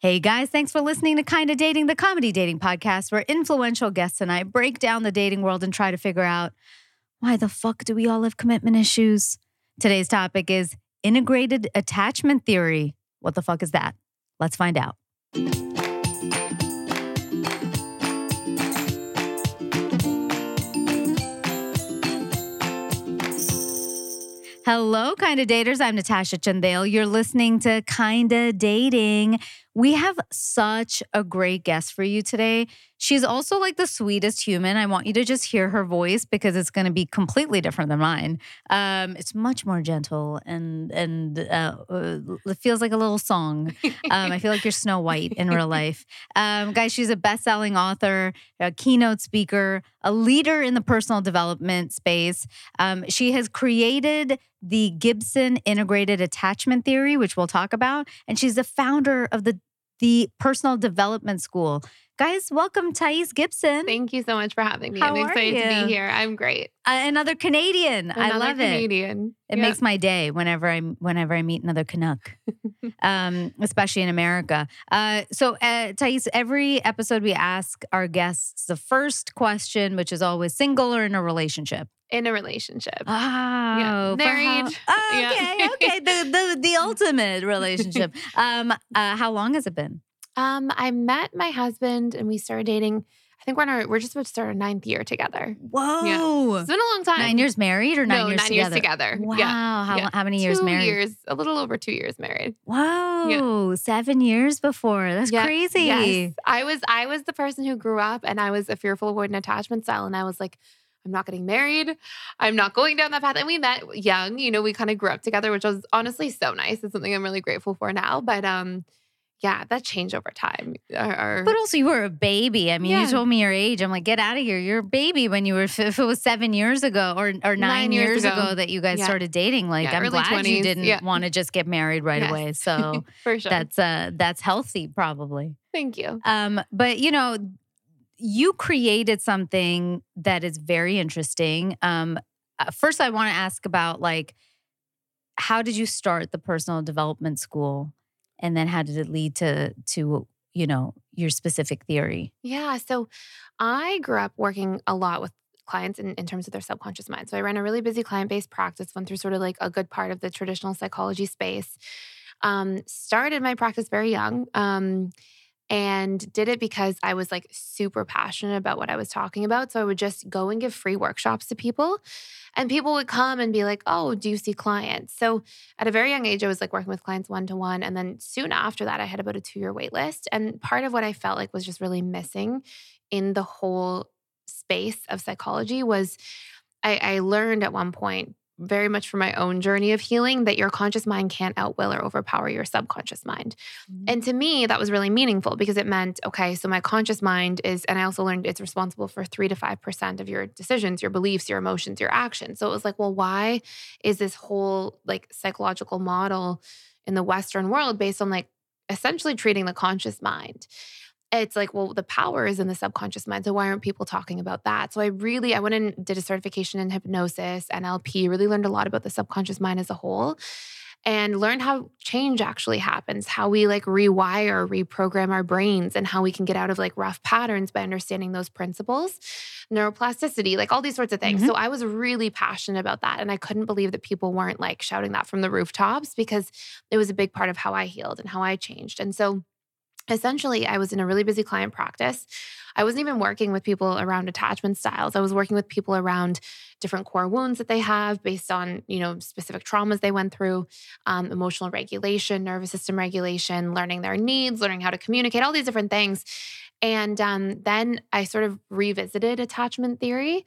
Hey guys, thanks for listening to Kinda Dating, the comedy dating podcast where influential guests and I break down the dating world and try to figure out why the fuck do we all have commitment issues? Today's topic is integrated attachment theory. What the fuck is that? Let's find out. Hello, Kinda Daters. I'm Natasha Chandel. You're listening to Kinda Dating. We have such a great guest for you today. She's also like the sweetest human. I want you to just hear her voice because it's going to be completely different than mine. Um, it's much more gentle and and uh, uh, it feels like a little song. Um, I feel like you're Snow White in real life, um, guys. She's a best-selling author, a keynote speaker, a leader in the personal development space. Um, she has created the Gibson Integrated Attachment Theory, which we'll talk about, and she's the founder of the the Personal Development School. Guys, welcome Thais Gibson. Thank you so much for having me. How I'm excited to be here. I'm great. Uh, another Canadian. I Another love it. Canadian. It Yeah. makes my day whenever I whenever I meet another Canuck, um, especially in America. Uh, so, uh, Thais, every episode we ask our guests the first question, which is always single or in a relationship. In a relationship. Oh, for how- married. Oh, Yeah. okay, okay, the the the ultimate relationship. Um, uh, how long has it been? Um, I met my husband and we started dating. I think we're in our, we're just about to start our ninth year together. Whoa, It's been a long time. nine years married or nine no, years nine together? years together. Wow, Yeah. how yeah. how many years two married? years, a little over two years married. Wow, seven years before. That's Yeah, crazy. Yes. I was I was the person who grew up and I was a fearful avoidant attachment style and I was like I'm not getting married. I'm not going down that path. And we met young, you know, we kind of grew up together, which was honestly so nice. It's something I'm really grateful for now. But um, yeah, that changed over time. Our, our- But also, you were a baby. I mean, you told me your age. I'm like, get out of here. You're a baby when you were, if it was seven years ago or, or nine, Nine years, years ago. ago. that you guys Yeah. started dating, like, Yeah, I'm glad you didn't Yeah. want to just get married right Yes. away. So for sure. that's, uh, that's healthy, probably. Thank you. Um, but you know, you created something that is very interesting. Um, uh, first, I want to ask about like, how did you start the personal development school, and then how did it lead to to you know your specific theory? Yeah. So I grew up working a lot with clients in, in terms of their subconscious mind. So I ran a really busy client based practice, went through sort of like a good part of the traditional psychology space. Um, started my practice very young. Um, and did it because I was like super passionate about what I was talking about. So I would just go and give free workshops to people. And people would come and be like, Oh, do you see clients? So at a very young age, I was like working with clients one to one. And then soon after that, I had about a two year wait list. And part of what I felt like was just really missing in the whole space of psychology was I, I learned at one point, very much from my own journey of healing, that your conscious mind can't outwill or overpower your subconscious mind. Mm-hmm. And to me, that was really meaningful because it meant, okay, so my conscious mind is, and I also learned it's responsible for three to 5% of your decisions, your beliefs, your emotions, your actions. So it was like, well, why is this whole like psychological model in the Western world based on like essentially treating the conscious mind? It's like, well, the power is in the subconscious mind. So why aren't people talking about that? So I really, I went and did a certification in hypnosis, NLP, really learned a lot about the subconscious mind as a whole and learned how change actually happens, how we like rewire, reprogram our brains, and how we can get out of like rough patterns by understanding those principles, neuroplasticity, like all these sorts of things. Mhm. So I was really passionate about that. And I couldn't believe that people weren't like shouting that from the rooftops because it was a big part of how I healed and how I changed. And so essentially I was in a really busy client practice. I wasn't even working with people around attachment styles. I was working with people around different core wounds that they have based on, you know, specific traumas they went through, um, emotional regulation, nervous system regulation, learning their needs, learning how to communicate, all these different things. And um, then I sort of revisited attachment theory.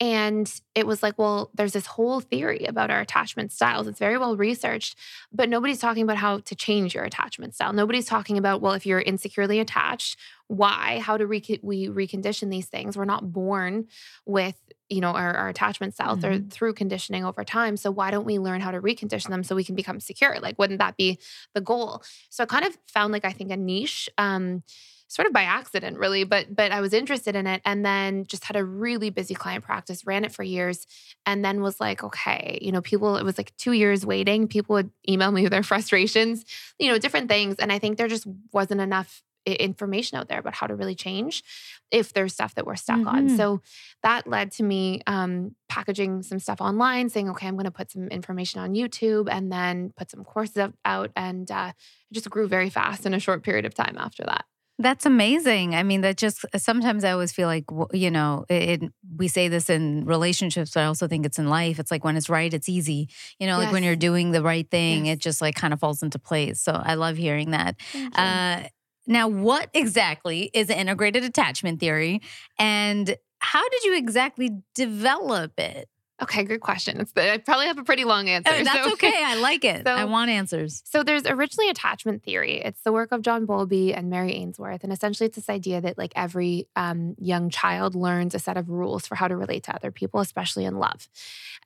And it was like, well, there's this whole theory about our attachment styles. It's very well researched, but nobody's talking about how to change your attachment style. Nobody's talking about, well, if you're insecurely attached, why? How do we, we recondition these things? We're not born with you know our, our attachment styles mm-hmm. they're through conditioning over time so why don't we learn how to recondition them so we can become secure like wouldn't that be the goal so i kind of found like i think a niche um sort of by accident really but but i was interested in it and then just had a really busy client practice ran it for years and then was like okay you know people it was like two years waiting people would email me with their frustrations you know different things and i think there just wasn't enough information out there about how to really change if there's stuff that we're stuck mm-hmm. on. So that led to me um, packaging some stuff online, saying, okay, I'm going to put some information on YouTube and then put some courses out. And uh, it just grew very fast in a short period of time after that. That's amazing. I mean, that just uh, sometimes I always feel like, you know, it, it, we say this in relationships, but I also think it's in life. It's like when it's right, it's easy. You know, yes. like when you're doing the right thing, yes. it just like kind of falls into place. So I love hearing that. Uh, now, what exactly is integrated attachment theory and how did you exactly develop it? Okay, good question. It's I probably have a pretty long answer. Oh, that's so, okay. I like it. So, I want answers. So there's originally attachment theory. It's the work of John Bowlby and Mary Ainsworth, and essentially it's this idea that like every um, young child learns a set of rules for how to relate to other people, especially in love.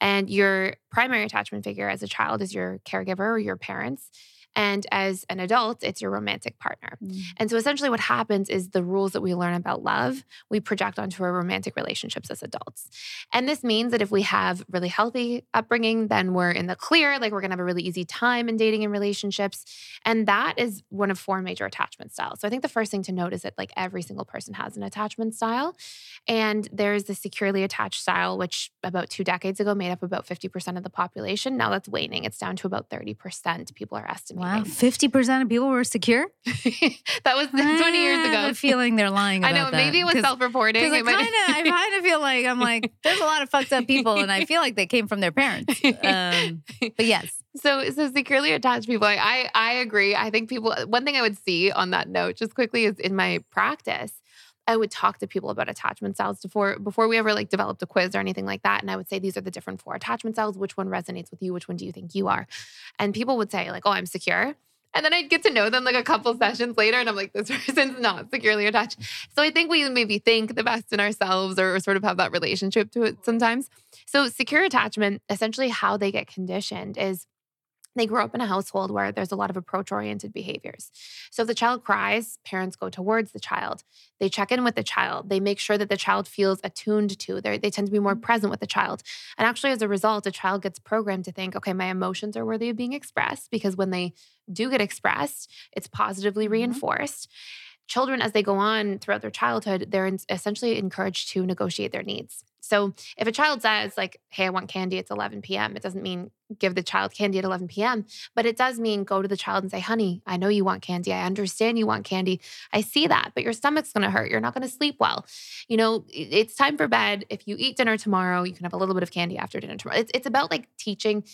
And your primary attachment figure as a child is your caregiver or your parents. And as an adult, it's your romantic partner. Mm. And so essentially, what happens is the rules that we learn about love, we project onto our romantic relationships as adults. And this means that if we have really healthy upbringing, then we're in the clear, like we're gonna have a really easy time in dating and relationships. And that is one of four major attachment styles. So I think the first thing to note is that like every single person has an attachment style. And there's the securely attached style, which about two decades ago made up about 50% of the population. Now that's waning, it's down to about 30% people are estimating. Wow, fifty percent of people were secure. that was twenty years ago. I have a feeling they're lying. I know. maybe it was self-reporting. I kind of, I kind of feel like I'm like, there's a lot of fucked up people, and I feel like they came from their parents. Um, but yes. So, so securely attached people. I, I, I agree. I think people. One thing I would see on that note, just quickly, is in my practice. I would talk to people about attachment styles before before we ever like developed a quiz or anything like that. And I would say these are the different four attachment styles. Which one resonates with you? Which one do you think you are? And people would say like, "Oh, I'm secure." And then I'd get to know them like a couple sessions later, and I'm like, this person's not securely attached. So I think we maybe think the best in ourselves or sort of have that relationship to it sometimes. So secure attachment, essentially how they get conditioned is they grow up in a household where there's a lot of approach oriented behaviors. So if the child cries, parents go towards the child. They check in with the child. They make sure that the child feels attuned to. They're, they tend to be more mm. present with the child. And actually, as a result, a child gets programmed to think, okay, my emotions are worthy of being expressed because when they do get expressed, it's positively mm-hmm. reinforced children, as they go on throughout their childhood, they're essentially encouraged to negotiate their needs. So if a child says, like, hey, I want candy, it's 11 p.m., it doesn't mean give the child candy at 11 p.m., but it does mean go to the child and say, honey, I know you want candy. I understand you want candy. I see that, but your stomach's going to hurt. You're not going to sleep well. You know, it's time for bed. If you eat dinner tomorrow, you can have a little bit of candy after dinner tomorrow. It's, it's about like teaching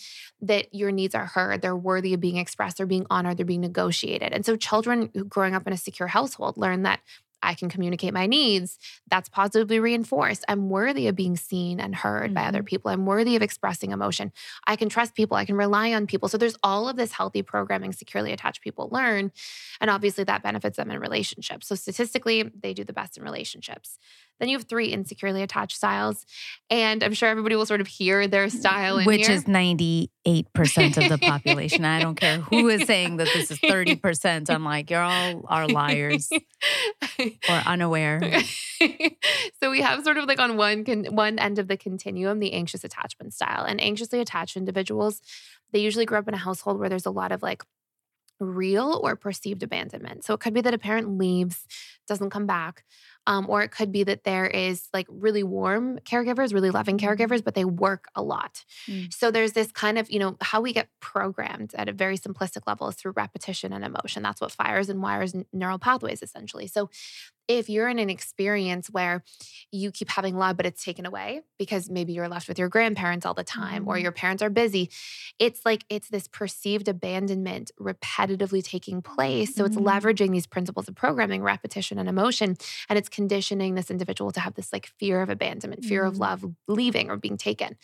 that your needs are heard, they're worthy of being expressed, they're being honored, they're being negotiated. And so children growing up in a secure household learn that I can communicate my needs, that's positively reinforced. I'm worthy of being seen and heard mm-hmm. by other mm-hmm. people. I'm worthy of expressing emotion. I can trust people. I can rely on people. So there's all of this healthy programming securely attached people learn. And obviously that benefits them in relationships. So statistically, they do the best in relationships. Then you have three insecurely attached styles. And I'm sure everybody will sort of hear their mm, mm, style Which here. is 98% of the population. I don't care who is saying that this is 30%. I'm like, you're all are liars or unaware. so we have sort of like on one con- one end of the continuum, the anxious attachment style. And anxiously attached individuals, they usually grow up in a household where there's a lot of like real or perceived abandonment. So it could be that a parent leaves, doesn't come back. Um, or it could be that there is like really warm caregivers, really loving caregivers, but they work a lot. Mm. So there's this kind of, you know, how we get programmed at a very simplistic level is through repetition and emotion. That's what fires and wires neural pathways essentially. So if you're in an experience where you keep having love, but it's taken away because maybe you're left with your grandparents all the time or Mhm. your parents are busy, it's like it's this perceived abandonment repetitively taking place. So it's Mhm. leveraging these principles of programming, repetition, and emotion. And it's conditioning this individual to have this like fear of abandonment, fear of Mhm. love leaving or being taken.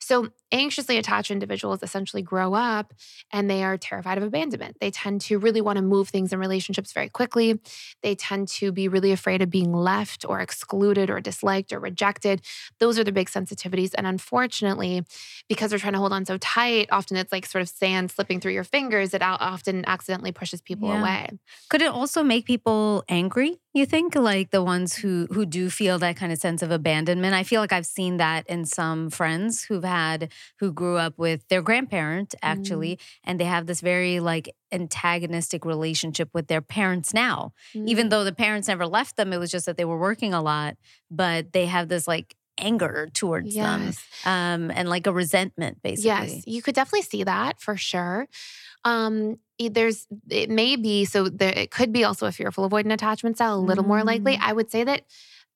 So anxiously attached individuals essentially grow up and they are terrified of abandonment. They tend to really want to move things in relationships very quickly. They tend to be really afraid of being left or excluded or disliked or rejected. Those are the big sensitivities. And unfortunately, because they're trying to hold on so tight, often it's like sort of sand slipping through your fingers. It often accidentally pushes people Yeah. away. Could it also make people angry? You think like the ones who who do feel that kind of sense of abandonment? I feel like I've seen that in some friends who've had who grew up with their grandparent actually, and they have this very like antagonistic relationship with their parents now. Even though the parents never left them, it was just that they were working a lot, but they have this like anger towards them um and like a resentment basically. Yes, you could definitely see that for sure. Um, there's it may be so there it could be also a fearful avoidant attachment style, a little more likely. Mm. I would say that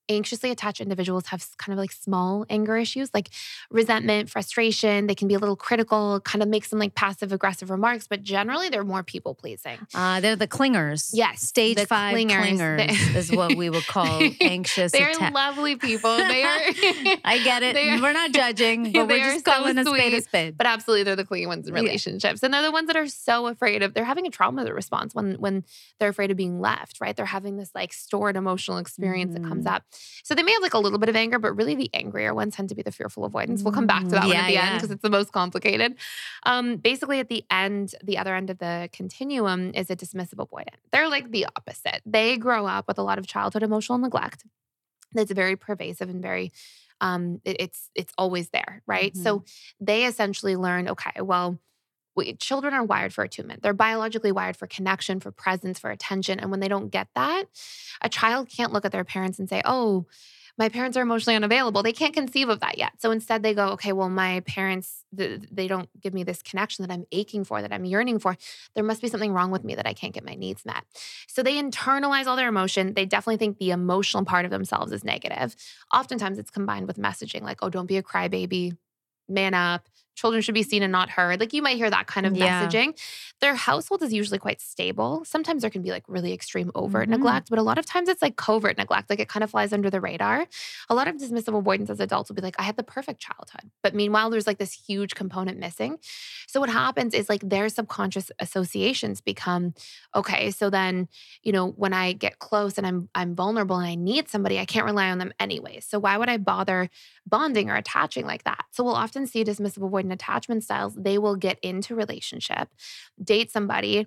anxiously attached individuals have kind of like small anger issues like resentment, frustration. They can be a little critical, kind of make some like passive aggressive remarks, but generally they're more people pleasing. Uh, they're the clingers. Yes, Stage the five clingers. clingers, is what we would call anxious They're atta- lovely people. They are. I get it. are- we're not judging, but we're just so calling a spade a spade. But absolutely, they're the clingy ones in Yeah. relationships, and they're the ones that are so afraid of. They're having a trauma response when when they're afraid of being left. Right? They're having this like stored emotional experience that comes Mhm. up. So they may have like a little bit of anger, but really the angrier ones tend to be the fearful avoidants. We'll come back to that one at the end because it's the most complicated. Um, basically, at the end, the other end of the continuum is a dismissive avoidant. They're like the opposite. They grow up with a lot of childhood emotional neglect that's very pervasive and very um it- it's it's always there right so they essentially learn okay well we, children are wired for attunement they're biologically wired for connection for presence for attention and when they don't get that a child can't look at their parents and say oh my parents are emotionally unavailable they can't conceive of that yet so instead they go okay well my parents th- they don't give me this connection that i'm aching for that i'm yearning for there must be something wrong with me that i can't get my needs met so they internalize all their emotion. They definitely think the emotional part of themselves is negative. Oftentimes it's combined with messaging like, oh, don't be a crybaby, man up. Children should be seen and not heard. Like you might hear that kind of Yeah. messaging. Their household is usually quite stable. Sometimes there can be like really extreme overt Mhm. neglect, but a lot of times it's like covert neglect. Like it kind of flies under the radar. A lot of dismissive avoidants as adults will be like, I had the perfect childhood. But meanwhile, there's like this huge component missing. So what happens is like their subconscious associations become, okay, so then, you know, when I get close and I'm I'm vulnerable and I need somebody, I can't rely on them anyway. So why would I bother bonding or attaching like that? So we'll often see dismissive avoidant attachment styles. They will get into relationship, date somebody,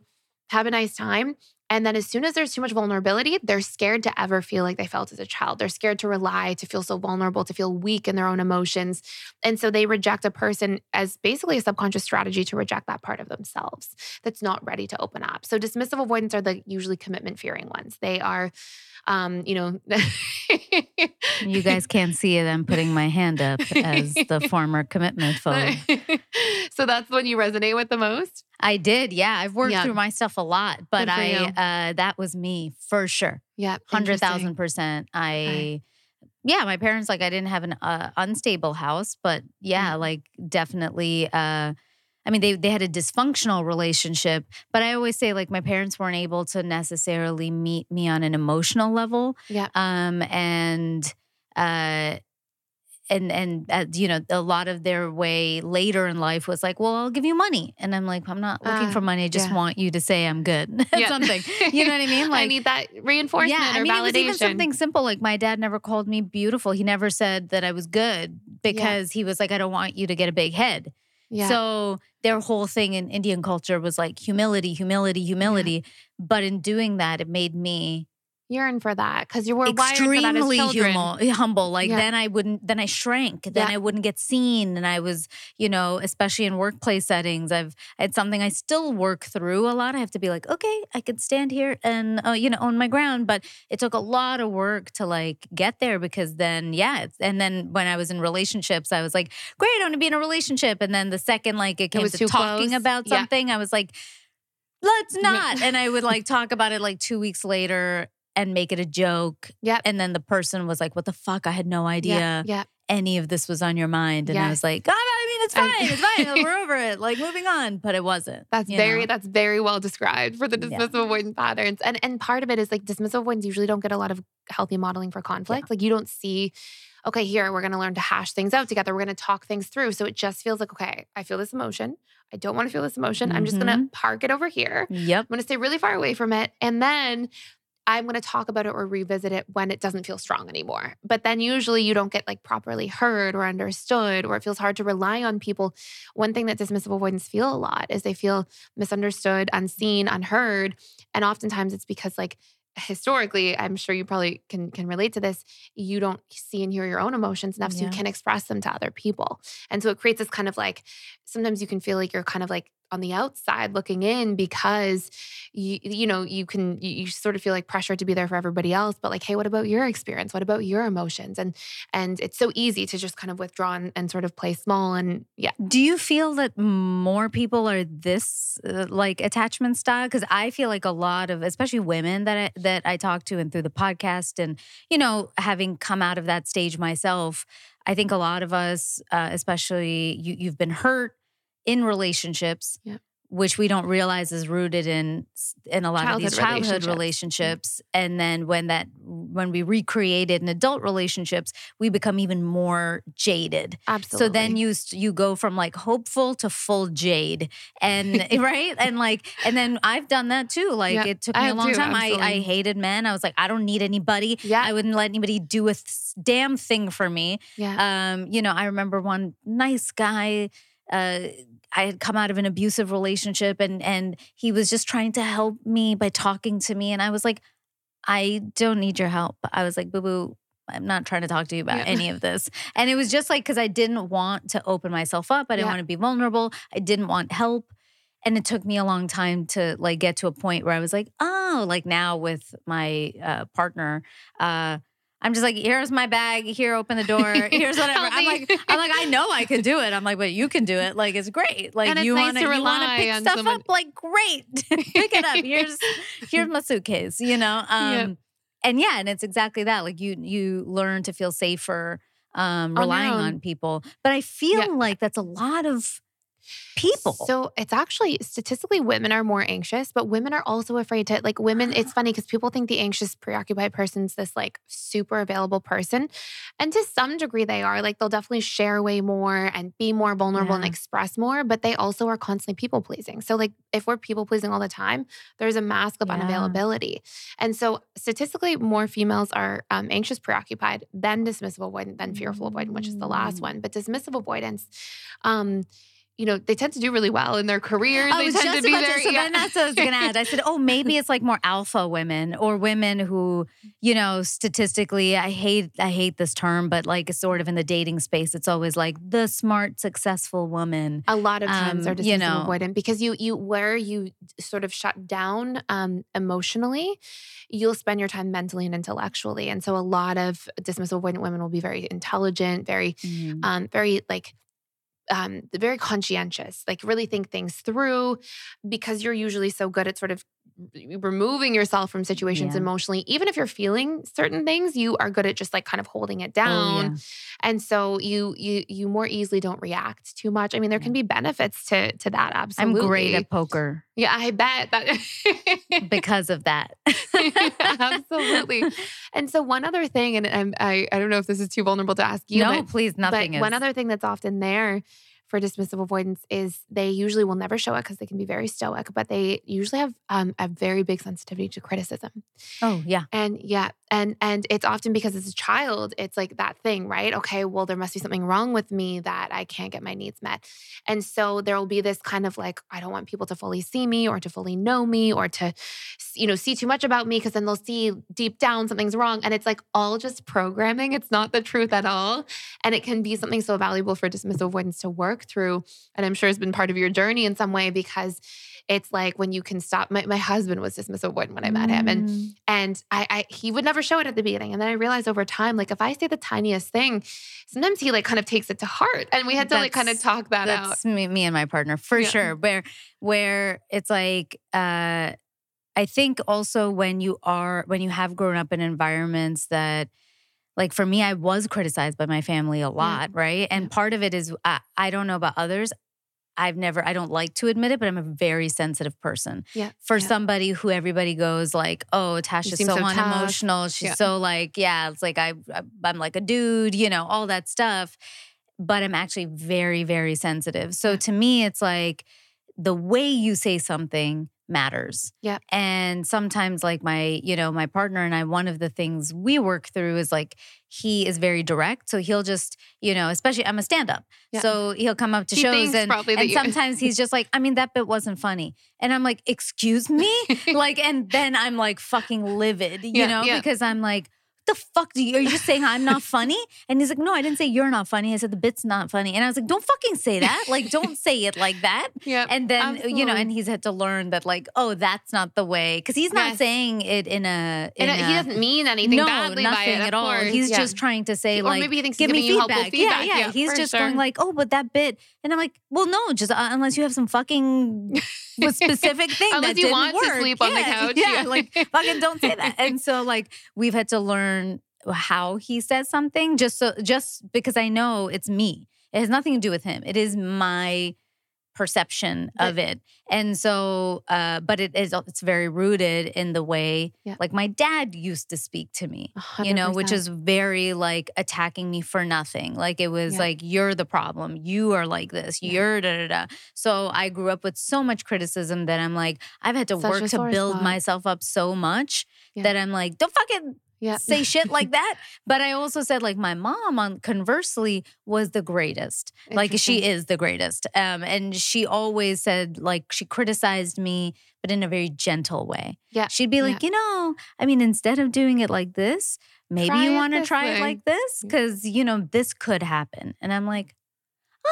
have a nice time. And then as soon as there's too much vulnerability, they're scared to ever feel like they felt as a child. They're scared to rely, to feel so vulnerable, to feel weak in their own emotions. And so they reject a person as basically a subconscious strategy to reject that part of themselves that's not ready to open up. So dismissive avoidants are the usually commitment fearing ones. They are, um, you know, You guys can't see it. I'm putting my hand up as the former commitment phobe. so that's when you resonate with the most. I did. Yeah. I've worked Yeah. through my stuff a lot, but I uh, that was me for sure. Yeah, Hundred thousand percent. I, Okay. yeah, my parents, like, I didn't have an uh, unstable house, but yeah, Mm. like, definitely, uh, I mean, they, they had a dysfunctional relationship, but I always say, like, my parents weren't able to necessarily meet me on an emotional level. Yeah. Um, and, uh, and and uh, you know a lot of their way later in life was like well i'll give you money and i'm like i'm not looking Ah, for money i just yeah. want you to say i'm good at something you know what i mean Like I need that reinforcement yeah, or I mean, validation. it was even something simple. Like my dad never called me beautiful. He never said that I was good because he was like, I don't want you to get a big head. Yeah. So their whole thing in Indian culture was like humility, humility, humility. But in doing that, it made me yearn for that because you were wired for that as extremely humble, humble. Like Yeah. then I wouldn't, then I shrank. Then Yeah. I wouldn't get seen, and I was, you know, especially in workplace settings, I've it's something I still work through a lot. I have to be like, okay, I could stand here and uh, you know own my ground, but it took a lot of work to like get there because then yeah, it's, and then when I was in relationships, I was like, great, I want to be in a relationship, and then the second like it came was to talking close. about Yeah. something, I was like. Let's not. And I would like talk about it like two weeks later and make it a joke. Yeah. And then the person was like, What the fuck? I had no idea Yeah, any of this was on your mind. And I was like, God, I mean, it's fine. It's fine. We're over it. Like moving on. But it wasn't. That's very know? that's very well described for the dismissive avoidant patterns. And and part of it is like dismissive avoidants usually don't get a lot of healthy modeling for conflict. Like you don't see, okay, here we're gonna learn to hash things out together. We're gonna talk things through. So it just feels like, okay, I feel this emotion. I don't want to feel this emotion. I'm just gonna Mm-hmm. park it over here. Yep. I'm gonna stay really far away from it. And then I'm going to talk about it or revisit it when it doesn't feel strong anymore. But then usually you don't get like properly heard or understood, or it feels hard to rely on people. One thing that dismissive avoidants feel a lot is they feel misunderstood, unseen, unheard. And oftentimes it's because like historically, I'm sure you probably can can relate to this, you don't see and hear your own emotions enough so Yeah. you can express them to other people. And so it creates this kind of like sometimes you can feel like you're kind of like on the outside looking in because you you know you can you, you sort of feel like pressure to be there for everybody else but like hey what about your experience? What about your emotions? And and it's so easy to just kind of withdraw and, and sort of play small and yeah. Do you feel that more people are this uh, like attachment style? Because I feel like a lot of, especially women that I, that I talk to and through the podcast, and you know, having come out of that stage myself, I think a lot of us, uh, especially you, you've been hurt in relationships. Yeah. Which we don't realize is rooted in in a lot of these Childhood childhood relationships. relationships, and then when that when we recreate it in adult relationships, we become even more jaded. absolutely So then you you go from like hopeful to full jade, and right, and like, and then I've done that too. Like Yeah, it took me a long time. I I hated men. I was like, I don't need anybody. yeah I wouldn't let anybody do a th- damn thing for me. yeah Um, you know, I remember one nice guy. Uh, I had come out of an abusive relationship, and and he was just trying to help me by talking to me, and I was like, I don't need your help. I was like, boo boo. I'm not trying to talk to you about Yeah. any of this. And it was just like, because I didn't want to open myself up. I didn't Yeah. want to be vulnerable. I didn't want help. And it took me a long time to like get to a point where I was like, oh, like now with my uh, partner, uh, I'm just like, here's my bag. Here, open the door. Here's whatever. I'm like, I'm like, I know I can do it. I'm like, but you can do it. Like, it's great. Like, it's you nice want to you want to pick on stuff someone- up. Like, great, pick it up. Here's here's my suitcase. You know. Um, Yeah. And yeah, and it's exactly that. Like, you you learn to feel safer um, relying own. on people. But I feel Yeah. like that's a lot of people. So it's actually statistically women are more anxious, but women are also afraid to like women. It's funny because people think the anxious, preoccupied person's this like super available person. And to some degree they are. Like they'll definitely share way more and be more vulnerable and express more, but they also are constantly people pleasing. So like if we're people pleasing all the time, there's a mask of Yeah. unavailability. And so statistically more females are um, anxious, preoccupied, then dismissive avoidant, then fearful avoidant, which is the last Mm. one. But dismissive avoidants, um, you know, they tend to do really well in their careers. I they was tend just to be about very, to. So yeah. then that's what I was going to add. I said, oh, maybe it's like more alpha women or women who, you know, statistically, I hate, I hate this term, but like sort of in the dating space, it's always like the smart, successful woman. a lot of times um, are dismissive you know. avoidant because you you where you sort of shut down um, emotionally, you'll spend your time mentally and intellectually. And so a lot of dismissive avoidant women will be very intelligent, very um, very like um, very conscientious, like really think things through because you're usually so good at sort of removing yourself from situations Yeah. emotionally. Even if you're feeling certain things, you are good at just like kind of holding it oh, down. Oh, yeah. And so you you you more easily don't react too much. I mean, there can be benefits to to that. Absolutely i'm great at poker yeah. I bet that because of that. absolutely. And so one other thing, and I'm, I I don't know if this is too vulnerable to ask you, no, but please, nothing but is. one other thing that's often there for dismissive avoidants is they usually will never show it because they can be very stoic, but they usually have um, a very big sensitivity to criticism. Oh, yeah. And yeah, and and it's often because as a child, it's like that thing, right? Okay, well, there must be something wrong with me that I can't get my needs met. And so there will be this kind of like, I don't want people to fully see me or to fully know me or to, you know, see too much about me because then they'll see deep down something's wrong. And it's like all just programming. It's not the truth at all. And it can be something so valuable for dismissive avoidants to work through. And I'm sure it's been part of your journey in some way because it's like when you can stop. My, my husband was dismissive when I met him, and Mm. and I, I he would never show it at the beginning, and then I realized over time, like if I say the tiniest thing, sometimes he like kind of takes it to heart, and we had to like kind of talk that out. That's me, me and my partner for Yeah. sure. Where where it's like uh I think also when you are when you have grown up in environments that like for me I was criticized by my family a lot, right? And Yeah. part of it is I, I don't know about others. I've never I don't like to admit it, but I'm a very sensitive person. Yeah, For yeah. somebody who everybody goes like, "Oh, Tasha's so, so tough." unemotional. She's Yeah. so like, yeah, it's like I I'm like a dude, you know, all that stuff." but I'm actually very, very sensitive. So Yeah. to me, it's like the way you say something matters. Yeah. And sometimes, like my, you know, my partner and I, one of the things we work through is like he is very direct. So he'll just, you know, especially I'm a stand up. Yeah. So he'll come up to He shows and, and sometimes he's just like, I mean, that bit wasn't funny. And I'm like, excuse me? like, and then I'm like fucking livid, you Yeah, know, yeah. because I'm like, the fuck do you are you just saying I'm not funny? And he's like, No, I didn't say you're not funny. I said the bit's not funny. And I was like, Don't fucking say that. Like, don't say it like that. yeah, And then, you know, and he's had to learn that, like, oh, that's not the way. Cause he's not Yes. saying it in a in and he a- doesn't mean anything no, badly by nothing it, at all. course. He's Yeah. just trying to say, Or like, maybe he thinks he's give me feedback. feedback. Yeah, yeah. Yeah, He's just sure. going like, oh, but that bit, and I'm like, well, no, just uh, unless you have some fucking specific thing Unless that you didn't want to work. sleep on the couch, Yeah, yeah. like fucking don't say that. And so like we've had to learn how he says something just so just because I know it's me. It has nothing to do with him. It is my perception of it. And so uh but it is it's very rooted in the way Yeah. like my dad used to speak to me A you know, which is very like attacking me for nothing. Like it was Yeah. like, you're the problem. You are like this. Yeah. You're da da da. So I grew up with so much criticism that I'm like, I've had to Such work to build myself up so much that I'm like, don't fucking yeah. say shit like that. But I also said, like, my mom, on conversely, was the greatest. Like she is the greatest. Um, and she always said, like, she criticized me, but in a very gentle way. Yeah, She'd be yeah. like, you know, I mean, instead of doing it like this, maybe Try you want to try it like this because you know this could happen. And I'm like,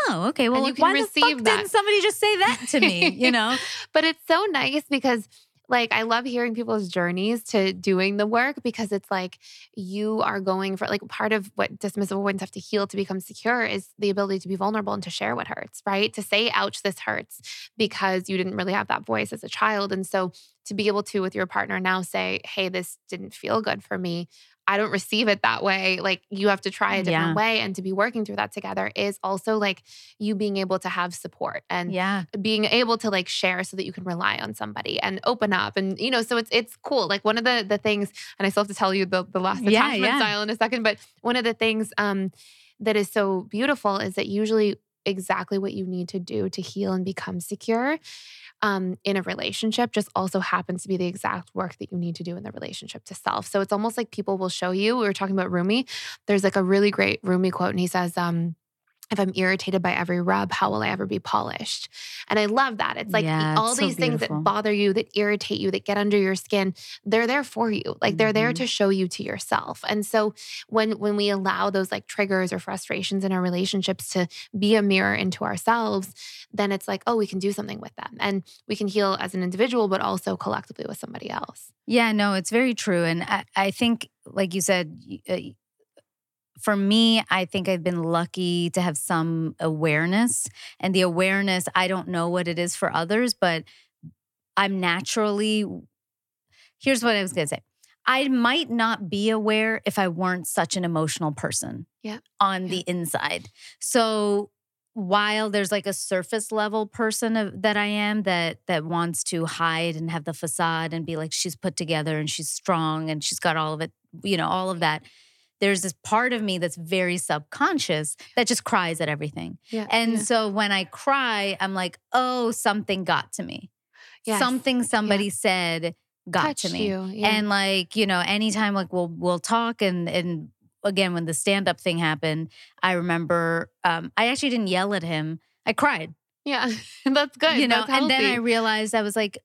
oh, okay. Well, you like, can why the fuck that. didn't somebody just say that to me? You know? but it's so nice because like I love hearing people's journeys to doing the work because it's like you are going for like part of what dismissive avoidants have to heal to become secure is the ability to be vulnerable and to share what hurts, right? To say, ouch, this hurts because you didn't really have that voice as a child. And so to be able to with your partner now say, hey, this didn't feel good for me. I don't receive it that way. Like you have to try a different Yeah. way. And to be working through that together is also like you being able to have support and yeah. being able to like share so that you can rely on somebody and open up and you know so it's it's cool like one of the the things and i still have to tell you the the last Yeah, attachment yeah. style in a second but one of the things um that is so beautiful is that usually exactly what you need to do to heal and become secure um, in a relationship just also happens to be the exact work that you need to do in the relationship to self. So it's almost like people will show you. We were talking about Rumi. There's like a really great Rumi quote, and he says, um, if I'm irritated by every rub, how will I ever be polished? And I love that. It's like Yeah, all it's so these things that bother you, that irritate you, that get under your skin, they're there for you. Like they're there Mhm. to show you to yourself. And so when when we allow those like triggers or frustrations in our relationships to be a mirror into ourselves, then it's like, oh, we can do something with them. And we can heal as an individual, but also collectively with somebody else. Yeah, no, it's very true. And I, I think, like you said, uh, for me, I think I've been lucky to have some awareness. And the awareness, I don't know what it is for others, but I'm naturally, here's what I was going to say. I might not be aware if I weren't such an emotional person Yeah. on Yeah. the inside. So while there's like a surface level person of, that I am that that wants to hide and have the facade and be like she's put together and she's strong and she's got all of it, you know, all of that. There's this part of me that's very subconscious that just cries at everything. Yeah. And yeah. so when I cry, I'm like, oh, something got to me. Yes. Something somebody said got touched to me. Yeah. And like, you know, anytime like we'll we'll talk and and again when the stand-up thing happened, I remember um I actually didn't yell at him. I cried. yeah, that's good. you know, and then I realized I was like,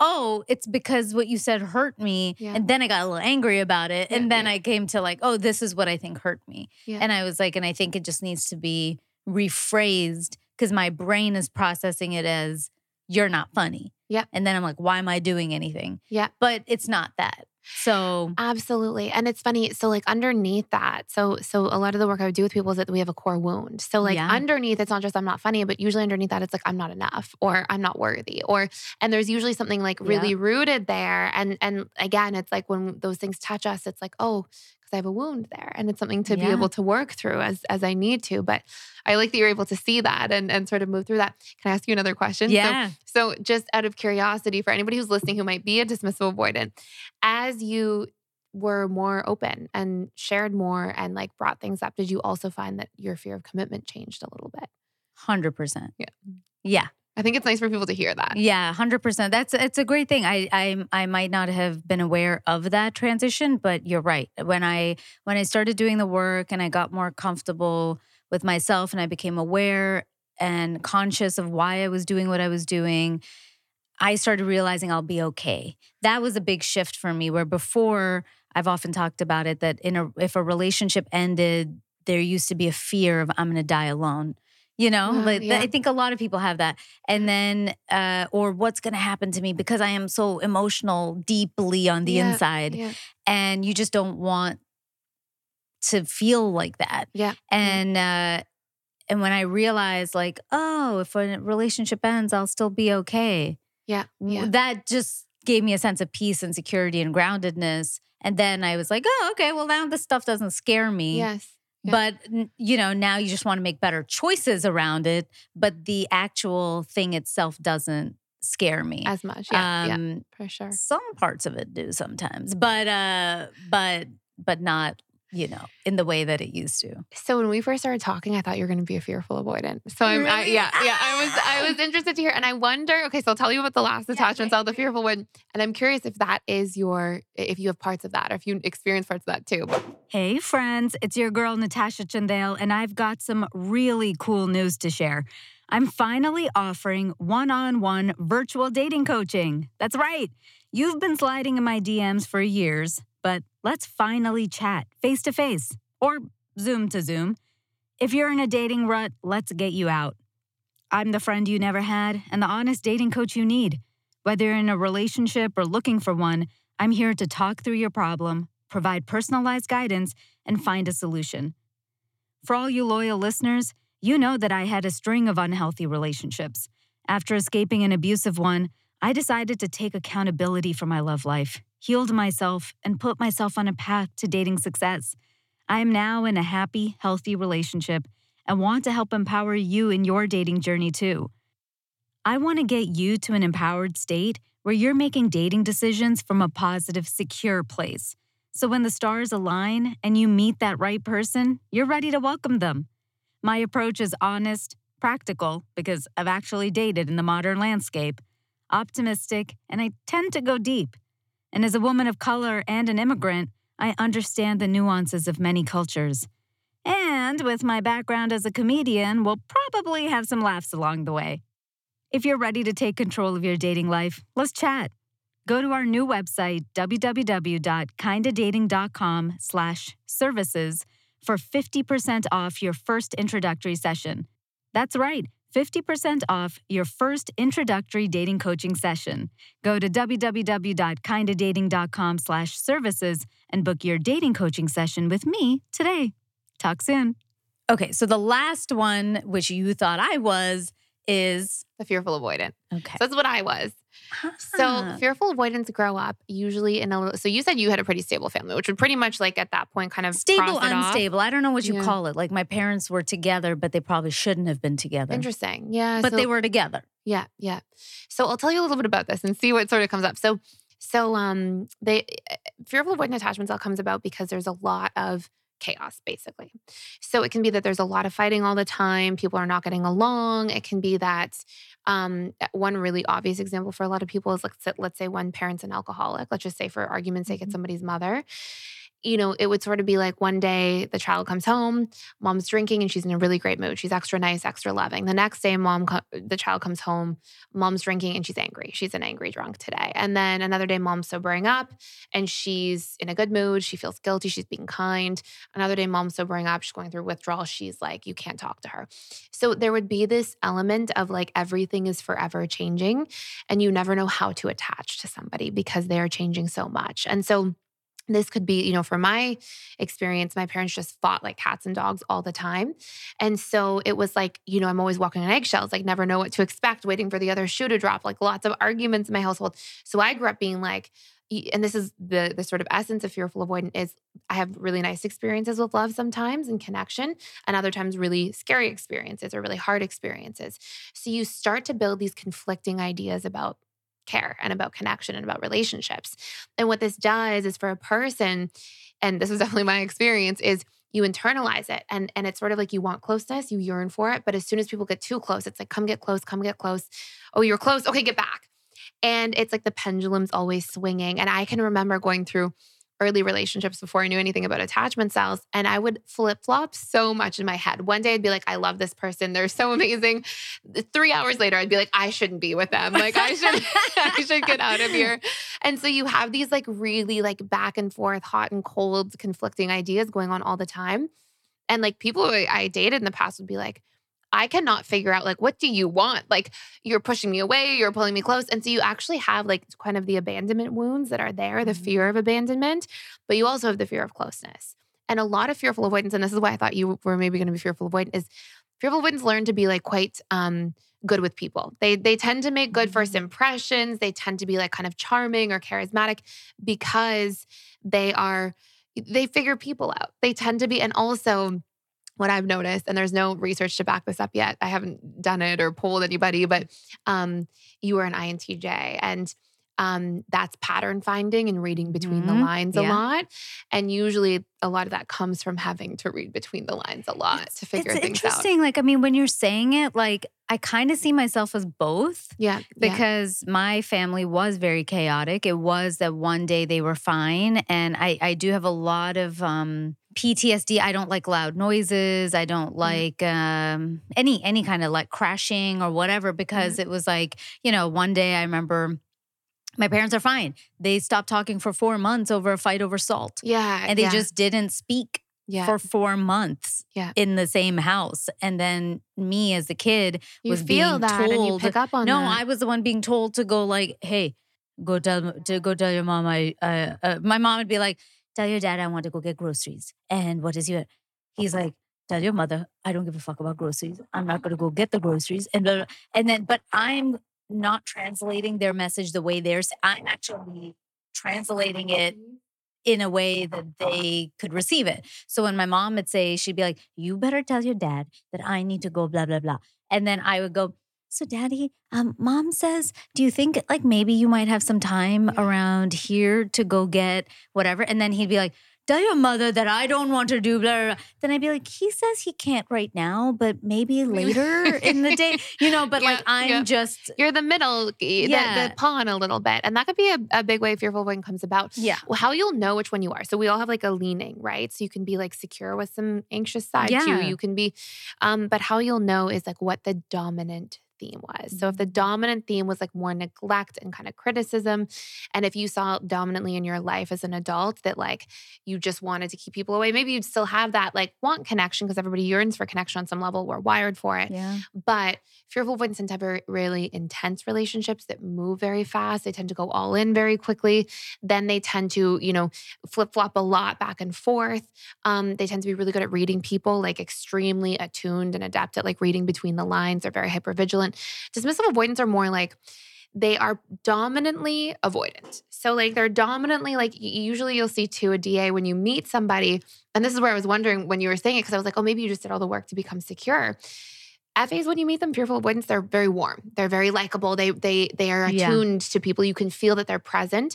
oh, it's because what you said hurt me. Yeah. And then I got a little angry about it. Yeah, and then yeah. I came to like, oh, this is what I think hurt me. And I was like, and I think it just needs to be rephrased because my brain is processing it as you're not funny. Yeah. And then I'm like, why am I doing anything? Yeah. But it's not that. So Absolutely. And it's funny. So like underneath that, so so a lot of the work I would do with people is that we have a core wound. So like Yeah. underneath, it's not just I'm not funny, but usually underneath that, it's like I'm not enough or I'm not worthy. Or and there's usually something like really rooted there. And and again, it's like when those things touch us, it's like, oh, because I have a wound there. And it's something to be able to work through as as I need to. But I like that you're able to see that and, and sort of move through that. Can I ask you another question? So yeah. so, just out of curiosity, for anybody who's listening who might be a dismissive avoidant, as you were more open and shared more and like brought things up, did you also find that your fear of commitment changed a little bit? Hundred percent. Yeah. Yeah. I think it's nice for people to hear that. Yeah, hundred percent. That's it's a great thing. I I I might not have been aware of that transition, but you're right. When I when I started doing the work and I got more comfortable with myself and I became aware and conscious of why I was doing what I was doing, I started realizing I'll be okay. That was a big shift for me. Where before I've often talked about it that in a if a relationship ended, there used to be a fear of I'm going to die alone. You know, like yeah. I think a lot of people have that. And then, uh, or what's going to happen to me because I am so emotional deeply on the Yeah, inside, Yeah. and you just don't want to feel like that. Yeah. And uh, and when I realized, like, oh, if a relationship ends, I'll still be okay. Yeah. Yeah. That just gave me a sense of peace and security and groundedness. And then I was like, oh, okay, well now this stuff doesn't scare me. Yes. Yeah. But you know, now you just want to make better choices around it, but the actual thing itself doesn't scare me. As much. Yeah. yeah. um For sure. some parts of it do sometimes, but uh but but not, you know, in the way that it used to. So when we first started talking, I thought you were going to be a fearful avoidant. So I'm, I, yeah, yeah. I was, I was interested to hear, and I wonder. Okay, so I'll tell you about the last attachment style, the fearful one, and I'm curious if that is your, if you have parts of that, or if you experience parts of that too. Hey, friends, it's your girl, Natasha Chandel, and I've got some really cool news to share. I'm finally offering one on one virtual dating coaching. That's right. You've been sliding in my DMs for years, but let's finally chat face to face or Zoom to Zoom. If you're in a dating rut, let's get you out. I'm the friend you never had and the honest dating coach you need. Whether you're in a relationship or looking for one, I'm here to talk through your problem, provide personalized guidance, and find a solution. For all you loyal listeners, you know that I had a string of unhealthy relationships. After escaping an abusive one, I decided to take accountability for my love life, healed myself, and put myself on a path to dating success. I am now in a happy, healthy relationship and want to help empower you in your dating journey too. I want to get you to an empowered state where you're making dating decisions from a positive, secure place. So when the stars align and you meet that right person, you're ready to welcome them. My approach is honest, practical, because I've actually dated in the modern landscape, optimistic, and I tend to go deep. And as a woman of color and an immigrant, I understand the nuances of many cultures. And with my background as a comedian, we'll probably have some laughs along the way. If you're ready to take control of your dating life, let's chat. Go to our new website, www.kindadating.com slash services for 50% off your first introductory session. That's right, 50% off your first introductory dating coaching session. Go to www.kindadating.com slash services and book your dating coaching session with me today. Talk soon. Okay, so the last one, which you thought I was, is The fearful avoidant. okay. So that's what I was. So fearful avoidants grow up usually in a little. So you said you had a pretty stable family, which would pretty much like at that point kind of stable, it off. unstable. I don't know what you Yeah. call it. Like my parents were together, but they probably shouldn't have been together. Interesting. Yeah. But so- they were together. Yeah, yeah. So I'll tell you a little bit about this and see what sort of comes up. So, so um, they fearful avoidant attachment all comes about because there's a lot of chaos, basically. So it can be that there's a lot of fighting all the time, people are not getting along. It can be that um, one really obvious example for a lot of people is let's, let's say one parent's an alcoholic. Let's just say, for argument's sake, it's Mhm. somebody's mother you know, it would sort of be like one day the child comes home, mom's drinking and she's in a really great mood. She's extra nice, extra loving. The next day, mom, co- the child comes home, mom's drinking and she's angry. She's an angry drunk today. And then another day, mom's sobering up and she's in a good mood. She feels guilty. She's being kind. Another day, mom's sobering up. She's going through withdrawal. She's like, you can't talk to her. So there would be this element of like everything is forever changing and you never know how to attach to somebody because they are changing so much. And so, this could be, you know, from my experience, my parents just fought like cats and dogs all the time. And so it was like, you know, I'm always walking on eggshells, like never know what to expect, waiting for the other shoe to drop, like lots of arguments in my household. So I grew up being like, and this is the the sort of essence of fearful avoidant is I have really nice experiences with love sometimes and connection, and other times really scary experiences or really hard experiences. So you start to build these conflicting ideas about care and about connection and about relationships. And what this does is for a person, and this is definitely my experience, is you internalize it and and it's sort of like you want closeness, you yearn for it, but as soon as people get too close, it's like come get close, come get close. Oh, you're close. Okay, get back. And it's like the pendulum's always swinging. And I can remember going through early relationships before I knew anything about attachment styles. And I would flip flop so much in my head. One day I'd be like, I love this person. They're so amazing. Three hours later, I'd be like, I shouldn't be with them. Like I should, I should get out of here. And so you have these like really like back and forth, hot and cold, conflicting ideas going on all the time. And like people I I dated in the past would be like, I cannot figure out like what do you want? Like you're pushing me away, you're pulling me close. And so you actually have like kind of the abandonment wounds that are there, the Mhm. fear of abandonment, but you also have the fear of closeness. And a lot of fearful avoidants, and this is why I thought you were maybe going to be fearful avoidant, is fearful avoidants learn to be like quite um good with people. They they tend to make good first Mhm. impressions. They tend to be like kind of charming or charismatic because they are they figure people out. They tend to be and also what I've noticed, and there's no research to back this up yet. I haven't done it or polled anybody, but um, you are an INTJ, and um, that's pattern finding and reading between the Mhm. lines a lot. And usually, a lot of that comes from having to read between the lines a lot to figure it's things out. It's interesting. Like, I mean, when you're saying it, like, I kind of see myself as both Yeah, yeah. because my family was very chaotic. It was that one day they were fine. And I, I do have a lot of um, PTSD. I don't like loud noises. I don't like um, any any kind of like crashing or whatever because it was like, you know, one day I remember my parents are fine. They stopped talking for four months over a fight over salt. yeah, And they yeah, just didn't speak yeah. for four months Yeah. in the same house. And then me as a kid you was feel being that and you told- pick up on no, that. I was the one being told to go like, "Hey, go tell to go tell your mom." I uh, uh, my mom would be like, "Tell your dad I want to go get groceries." And what is your? He's like, "Tell your mother I don't give a fuck about groceries. I'm not going to go get the groceries." And blah, blah. and then, but I'm not translating their message the way they're. s- I'm actually translating it in a way that they could receive it. So when my mom would say, she'd be like, You better tell your dad that I need to go, blah, blah, blah. And then I would go, So, daddy, um, mom says, Do you think like maybe you might have some time Yeah. around here to go get whatever? And then he'd be like, Tell your mother that I don't want to do blah, blah, blah. Then I'd be like, He says he can't right now, but maybe later in the day, you know, but like I'm yeah. just, You're the middle, the, Yeah. the pawn a little bit. And that could be a, a big way fearful avoidant comes about. yeah. Well, how you'll know which one you are. So we all have like a leaning, right? So you can be like secure with some anxious side Yeah. too. You can be, um, but how you'll know is like what the dominant theme was. So if the Mm. dominant theme was like more neglect and kind of criticism, and if you saw dominantly in your life as an adult that like you just wanted to keep people away, maybe you'd still have that like want connection because everybody yearns for connection on some level. We're wired for it. Yeah. But fearful avoidants tend to have really intense relationships that move very fast. They tend to go all in very quickly. Then they tend to, you know, flip flop a lot back and forth. Um, they tend to be really good at reading people, like extremely attuned and adept at like reading between the lines. They're very hypervigilant. Dismissive avoidants are more like, they are dominantly avoidant. So like they're dominantly like usually you'll see two a DA when you meet somebody. And this is where I was wondering when you were saying it because I was like, oh, maybe you just did all the work to become secure. FAs, when you meet them, fearful avoidants, they're very warm. They're very likable. They they they are Yeah. attuned to people. You can feel that they're present.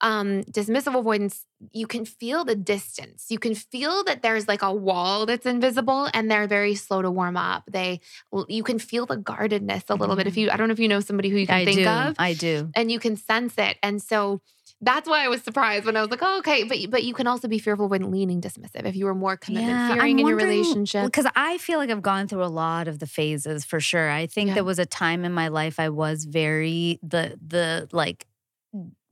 Um, dismissive avoidants, you can feel the distance. You can feel that there's like a wall that's invisible and they're very slow to warm up. They you can feel the guardedness a little bit. If you I don't know if you know somebody who you can I think do. of I do. and you can sense it. And so that's why I was surprised when I was like, oh, okay. But but you can also be fearful when leaning dismissive. If you were more commitment fearing in your relationship. Because I feel like I've gone through a lot of the phases for sure. I think Yeah. there was a time in my life I was very the the like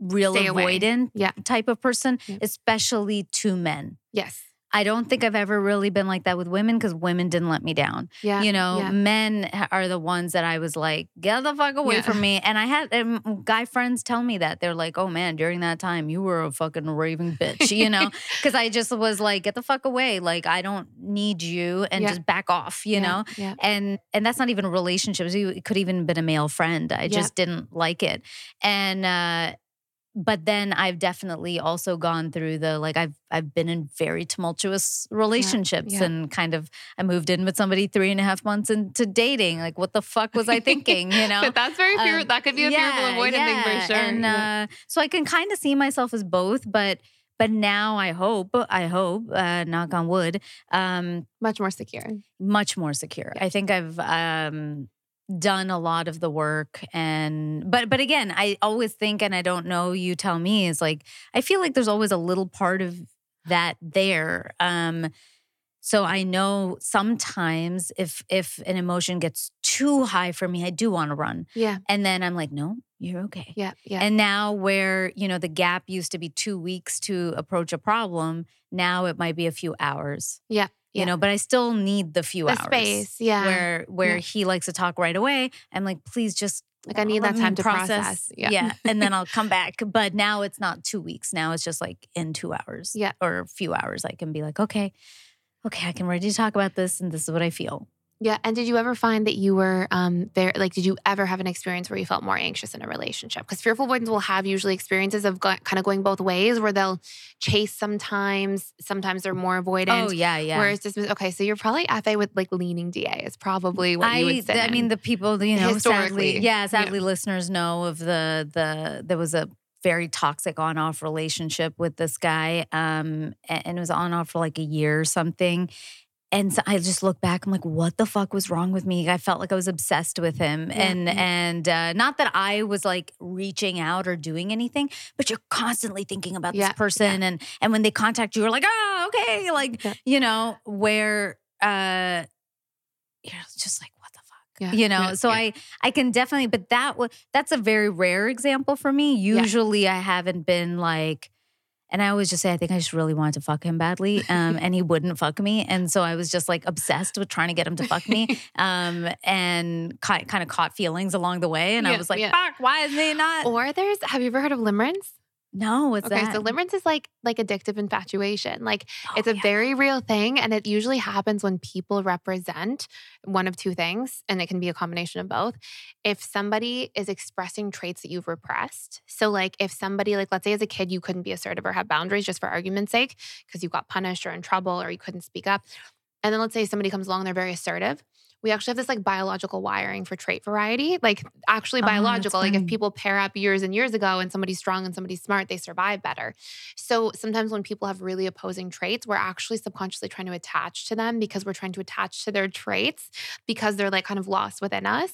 real Stay avoidant Yeah. type of person, Yeah. especially to men. Yes. I don't think I've ever really been like that with women because women didn't let me down. Yeah. you know, yeah. men are the ones that I was like, get the fuck away Yeah. from me. And I had um, guy friends tell me that they're like, oh man, during that time you were a fucking raving bitch, you know, because I just was like, get the fuck away. Like I don't need you, and Yeah. just back off, you know. Yeah. And and that's not even relationships. It could even have been a male friend. I just didn't like it. And uh but then I've definitely also gone through the like I've I've been in very tumultuous relationships yeah. and kind of I moved in with somebody three and a half months into dating. Like what the fuck was I thinking? You know? But that's very fear. Um, that could be a fearful avoidant thing for sure. And Yeah. uh, so I can kind of see myself as both, but but now I hope, I hope, uh, knock on wood, um, Much more secure. much more secure. I think I've um, done a lot of the work, and but but again, I always think, and I don't know. You tell me. Is like I feel like there's always a little part of that there. Um, so I know sometimes if if an emotion gets too high for me, I do want to run. Yeah. And then I'm like, no, you're okay. Yeah. Yeah. And now, where, you know, the gap used to be two weeks to approach a problem, now it might be a few hours. Yeah, You yeah. know, but I still need the few the hours. space. Yeah. Where where Yeah. he likes to talk right away. I'm like, please just Like, I need that time to process. Yeah. and then I'll come back. But now it's not two weeks. Now it's just like in two hours. Yeah. Or a few hours. I can be like, okay, okay, I can ready to talk about this and this is what I feel. Yeah. And did you ever find that you were um there like did you ever have an experience where you felt more anxious in a relationship? Because fearful avoidants will have usually experiences of go- kind of going both ways where they'll chase sometimes, sometimes they're more avoidant. Oh yeah, yeah. Whereas dismiss okay, so you're probably FA with like leaning DA is probably what you I, would say. I mean, the people, you know, Historically, sadly, yeah, yeah. sadly, listeners know of the the there was a very toxic on off relationship with this guy, um, and it was on off for like a year or something. And so I just look back, I'm like, what the fuck was wrong with me? I felt like I was obsessed with him, Yeah. and and uh, not that I was like reaching out or doing anything, but you're constantly thinking about Yeah, this person, and and when they contact you, you're like, oh, okay, like Yeah. you know, where uh, you're just like, what the fuck? Yeah, you know? Yeah, so yeah. i i can definitely but that was that's a very rare example for me. Usually i haven't been like and i always just say i think i just really wanted to fuck him badly um and he wouldn't fuck me and so i was just like obsessed with trying to get him to fuck me um and kind kind of caught feelings along the way and i was like yeah. fuck why is he not or there's have you ever heard of limerence? No what's okay, that so limerence is like like addictive infatuation. Like Oh, it's a yeah. very real thing and it usually happens when people represent one of two things and it can be a combination of both if somebody is expressing traits that you've repressed so like if somebody like let's say as a kid you couldn't be assertive or have boundaries just for argument's sake because you got punished or in trouble or you couldn't speak up and then let's say somebody comes along they're very assertive we actually have this like biological wiring for trait variety like actually Oh, biological like if people pair up years and years ago and somebody's strong and somebody's smart they survive better so sometimes when people have really opposing traits, we're actually subconsciously trying to attach to them because we're trying to attach to their traits because they're like kind of lost within us.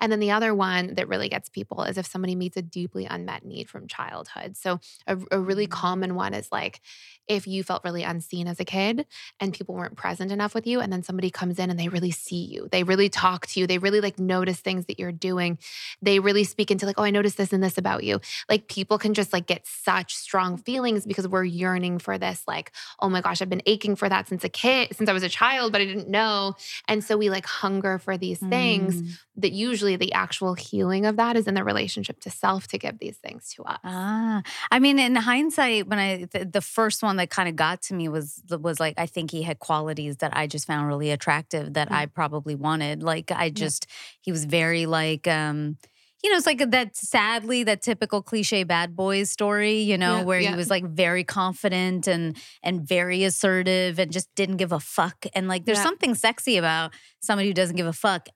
And then the other one that really gets people is if somebody meets a deeply unmet need from childhood. So a, a really mm. common one is like if you felt really unseen as a kid and people weren't present enough with you and then somebody comes in and they really see you. They really talk to you. They really like notice things that you're doing. They really speak into like, "Oh, I noticed this and this about you." like people can just like get such strong feelings because we're yearning for this like oh my gosh i've been aching for that since a kid since i was a child but i didn't know and so we like hunger for these things Mm. that usually the actual healing of that is in the relationship to self to give these things to us Ah, I mean, in hindsight, when I the, the first one that kind of got to me was was like I think he had qualities that I just found really attractive that Yeah. I probably wanted. Like I just he was very like um you know, it's like that sadly that typical cliche bad boys story, you know, Yeah, where yeah. he was like very confident and and very assertive and just didn't give a fuck. And like there's Yeah. something sexy about somebody who doesn't give a fuck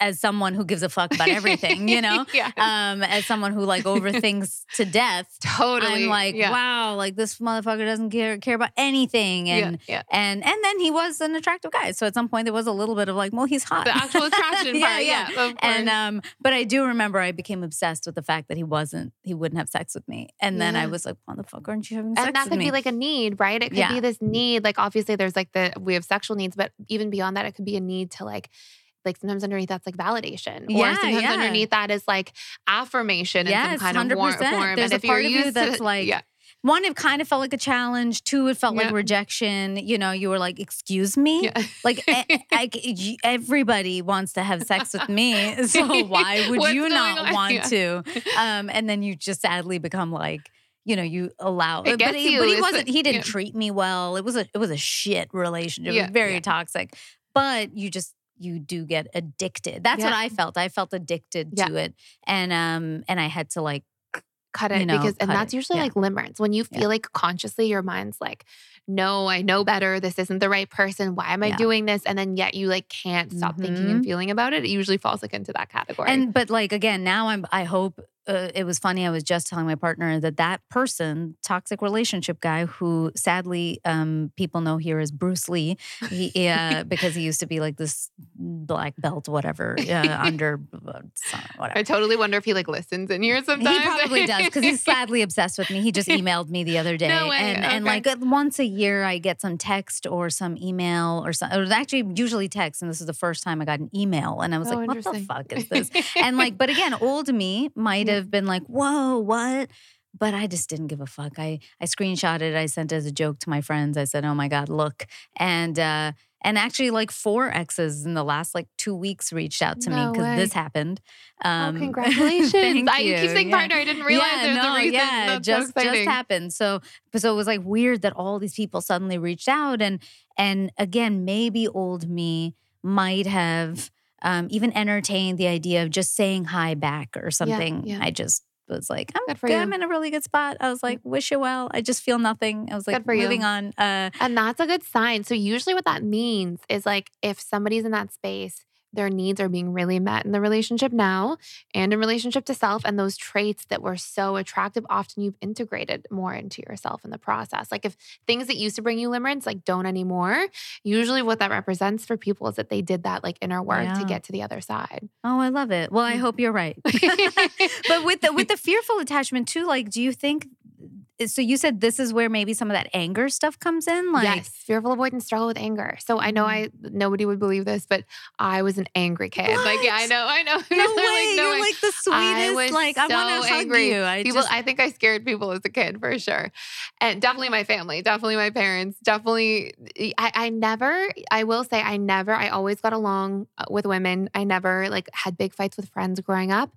as someone who gives a fuck about everything, you know, yeah. um, as someone who like overthinks to death. totally. I'm like, yeah. wow, like this motherfucker doesn't care care about anything, and yeah, yeah. and and then he was an attractive guy. So at some point there was a little bit of like, well, he's hot. The actual attraction Yeah, part. yeah. Yeah. And um, but I do remember I became obsessed with the fact that he wasn't, he wouldn't have sex with me, and then I was like, why the fuck aren't you having sex and that could me? be like a need, right? It could be this need. Like obviously there's like the we have sexual needs, but even beyond that, it could be a need to like like sometimes underneath that's like validation. Yeah, or sometimes yeah. underneath that is like affirmation in some kind of war- 100%. form. There's and a if you're part of you used that's to, like, yeah, one, it kind of felt like a challenge. Two, it felt like rejection. You know, you were like, "Excuse me." yeah. Like I, y- everybody wants to have sex with me, so why would you not want Yeah. to? Um, and then you just sadly become like, you know, you allow. It but he, you. but he wasn't. He didn't yeah. treat me well. It was a it was a shit relationship. it Yeah, was very yeah. toxic. But you just you do get addicted. That's what I felt. I felt addicted Yeah. to it, and um, and I had to like cut you it know, because and that's it. usually Yeah. like limerence when you Yeah. feel like consciously your mind's like no i know better this isn't the right person why am i Yeah. doing this and then yet you like can't stop thinking and feeling about it it usually falls like into that category And but like again, now I'm. I hope uh, it was funny. I was just telling my partner that that person, toxic relationship guy, who sadly um, people know here as Bruce Lee, he, uh, because he used to be like this black belt, whatever, uh, under whatever. i totally wonder if he like listens in here sometimes He probably does because he's sadly obsessed with me. He just emailed me the other day, No and and like uh, once a year I get some text or some email or some. It was actually usually text, and this is the first time I got an email, and I was Oh, like, "What the fuck is this?" and like, but again, old me might Yeah. have been like, "Whoa, what?" But I just didn't give a fuck. I I screenshotted. it. I sent it as a joke to my friends. I said, "Oh my god, look!" And uh, and actually, like four exes in the last like two weeks reached out to me because this happened. oh Um, congratulations thank I, you keep saying yeah. partner i didn't realize yeah, no, yeah, that's just so just happened. So so it was like weird that all these people suddenly reached out, and and again, maybe old me might have um, even entertain the idea of just saying hi back or something. yeah. I just was like, I'm Good for good. I'm in a really good spot. I was like, wish you well. I just feel nothing. I was like, Good for you. moving on. Uh, And that's a good sign. So usually what that means is like if somebody's in that space, their needs are being really met in the relationship now and in relationship to self. And those traits that were so attractive, often you've integrated more into yourself in the process. Like if things that used to bring you limerence like don't anymore, usually what that represents for people is that they did that like inner work Yeah. to get to the other side. oh, I love it. Well, I Mm. hope you're right. but with the with the fearful attachment too, like, do you think? Eh, so you said this is where maybe some of that anger stuff comes in, like. yes, fearful avoidants struggle with anger. So I know mm-hmm. I nobody would believe this, but I was an angry kid. Like yeah, I know, I know. No They're like, way! no You're way. like the I sweetest. was like I want to hug angry. you. I people, just I think I scared people as a kid for sure, and definitely my family, definitely my parents, definitely. Eh, I, I never, I will say, I never. I always got along uh, with women. I never like had big fights with friends growing up,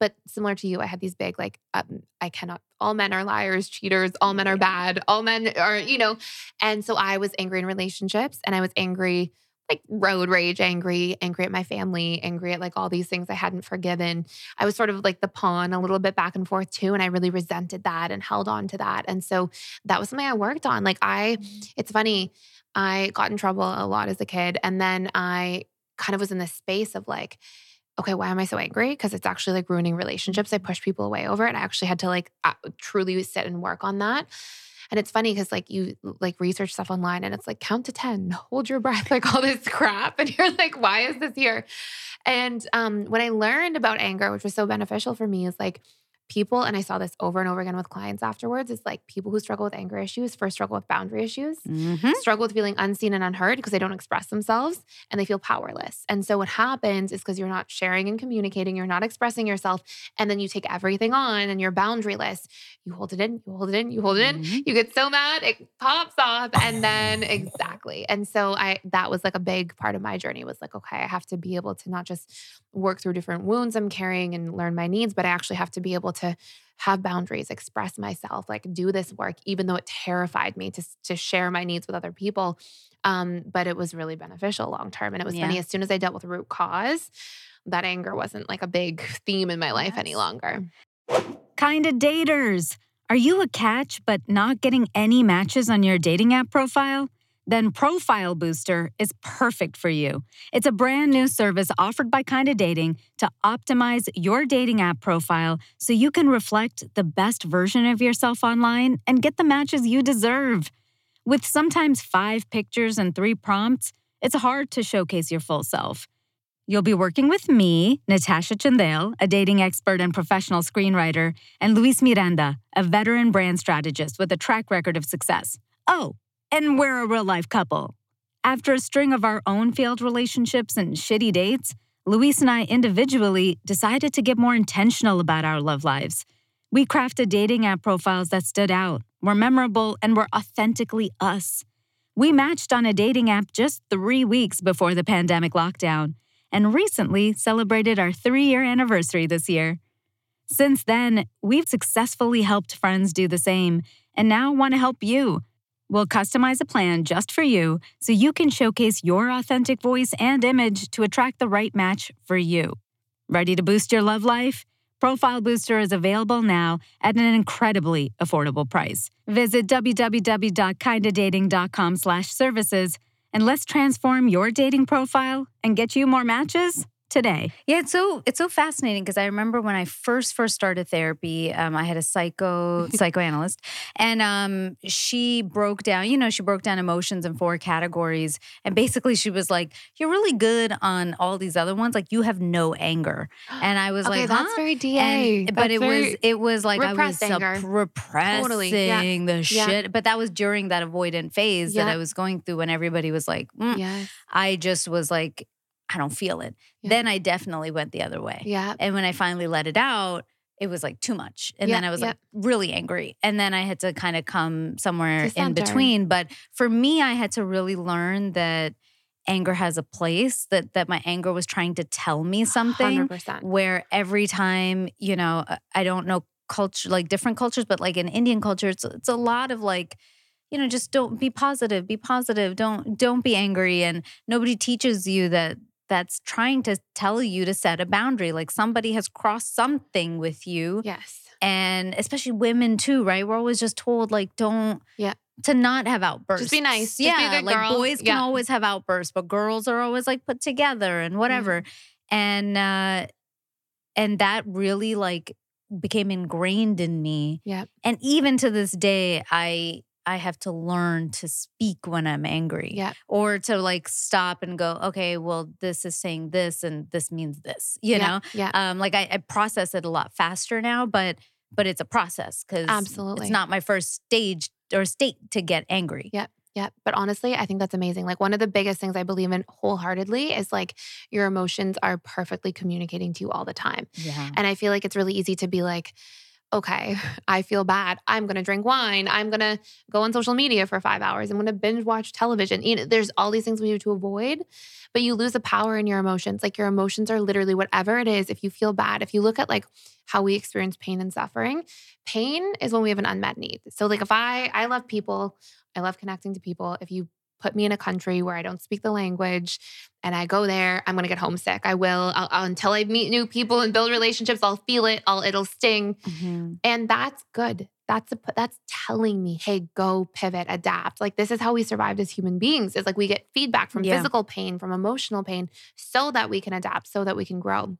but similar to you, I had these big like um, I cannot. All men are liars, cheaters. All men are bad. All men are you know, and so I was angry in relationships, and I was angry like road rage, angry, angry at my family, angry at like all these things I hadn't forgiven. I was sort of like the pawn a little bit back and forth too. And I really resented that and held on to that. And so that was something I worked on. Like I, it's funny, I got in trouble a lot as a kid. And then I kind of was in this space of like, okay, why am I so angry? Because it's actually like ruining relationships. I push people away over it. I actually had to like truly sit and work on that. And it's funny because like you like research stuff online and it's like count to 10, hold your breath, like all this crap. And you're like, why is this here? And um, when I learned about anger, which was so beneficial for me, is like people, and I saw this over and over again with clients afterwards, is like people who struggle with anger issues first struggle with boundary issues Mhm. struggle with feeling unseen and unheard because they don't express themselves and they feel powerless. And so what happens is because you're not sharing and communicating, you're not expressing yourself, and then you take everything on and you're boundaryless. You hold it in, you hold it in, you hold it in. Mhm. You get so mad, it pops off. And then exactly. And so I that was like a big part of my journey was like, okay, I have to be able to not just work through different wounds I'm carrying and learn my needs, but I actually have to be able to have boundaries, express myself, like do this work, even though it terrified me to, to share my needs with other people. Um, but it was really beneficial long term. And it was funny, as soon as I dealt with root cause, that anger wasn't like a big theme in my life any longer. Kinda daters. Are you a catch but not getting any matches on your dating app profile? Then Profile Booster is perfect for you. It's a brand new service offered by Kinda Dating to optimize your dating app profile so you can reflect the best version of yourself online and get the matches you deserve. With sometimes five pictures and three prompts, it's hard to showcase your full self. You'll be working with me, Natasha Chandel, a dating expert and professional screenwriter, and Luis Miranda, a veteran brand strategist with a track record of success. Oh, and we're a real life couple. After a string of our own failed relationships and shitty dates, Luis and I individually decided to get more intentional about our love lives. We crafted dating app profiles that stood out, were memorable, and were authentically us. We matched on a dating app just three weeks before the pandemic lockdown, and recently celebrated our three year anniversary this year. Since then, we've successfully helped friends do the same, and now want to help you. We'll customize a plan just for you so you can showcase your authentic voice and image to attract the right match for you. Ready to boost your love life? Profile Booster is available now at an incredibly affordable price. Visit www.kindadating.com slash services and let's transform your dating profile and get you more matches today. Yeah, it's so it's so fascinating because I remember when I first first started therapy, um, I had a psycho psychoanalyst, and um, she broke down. You know, she broke down emotions in four categories, and basically she was like, "You're really good on all these other ones. Like you have no anger." And I was okay, like, that's huh? very DA. And- but it was it was like I was anger. repressing Totally, yeah, the yeah. shit. But that was during that avoidant phase that I was going through when everybody was like, mm. Yes. I just was like, I don't feel it. Yeah. Then I definitely went the other way. Yeah. And when I finally let it out, it was like too much. And then I was yeah. like really angry. And then I had to kind of come somewhere in between. But for me, I had to really learn that anger has a place, that that my anger was trying to tell me something 100%. where every time, you know, uh, I don't know culture like different cultures, but like in Indian culture, it's it's a lot of like, you know, just don't be positive, be positive, don't don't be angry. And nobody teaches you that that's trying to tell you to set a boundary. Like somebody has crossed something with you. Yes. And especially women too, right? We're always just told like don't Yeah. to not have outbursts. be nice. Just be yeah. good like girl. boys can always have outbursts, but girls are always like put together and whatever. And uh and that really like became ingrained in me. Yeah. And even to this day, I I have to learn to speak when I'm angry Yep. or to like stop and go, okay, well, this is saying this and this means this, you Yeah, know? Yeah. Um, like I, I process it a lot faster now, but but it's a process because Absolutely. it's not my first stage or state to get angry. Yeah. Yeah. But honestly, I think that's amazing. Like one of the biggest things I believe in wholeheartedly is like your emotions are perfectly communicating to you all the time. Yeah. And I feel like it's really easy to be like, okay, I feel bad. I'm going to drink wine. I'm going to go on social media for five hours. I'm going to binge watch television. You know, there's all these things we do to avoid, but you lose the power in your emotions. Like your emotions are literally whatever it is. If you feel bad, if you look at like how we experience pain and suffering, pain is when we have an unmet need. So like if I, I love people, I love connecting to people. If you put me in a country where I don't speak the language and I go there, I'm gonna get homesick. I will I'll, I'll- until I meet new people and build relationships. I'll feel it. I'll it'll sting, Mhm. and that's good. That's a, that's telling me, hey, go pivot, adapt. Like this is how we survived as human beings. It's like we get feedback from Yeah. physical pain, from emotional pain, so that we can adapt, so that we can grow.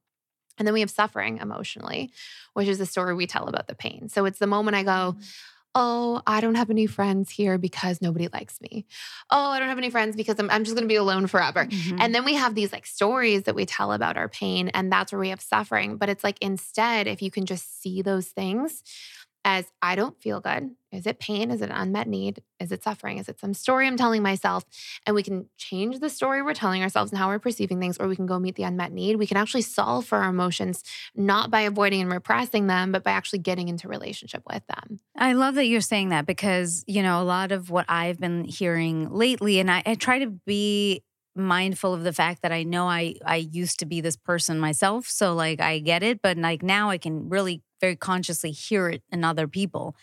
And then we have suffering emotionally, which is the story we tell about the pain. So it's the moment I go, oh, I don't have any friends here because nobody likes me. Oh, I don't have any friends because I'm, I'm just going to be alone forever. Mhm. And then we have these like stories that we tell about our pain, and that's where we have suffering. But it's like instead, if you can just see those things as I don't feel good. Is it pain? Is it an unmet need? Is it suffering? Is it some story I'm telling myself? And we can change the story we're telling ourselves and how we're perceiving things, or we can go meet the unmet need. We can actually solve for our emotions, not by avoiding and repressing them, but by actually getting into relationship with them. I love that you're saying that because, you know, a lot of what I've been hearing lately, and I, I try to be mindful of the fact that I know I I used to be this person myself. So like I get it, but like now I can really very consciously hear it in other people.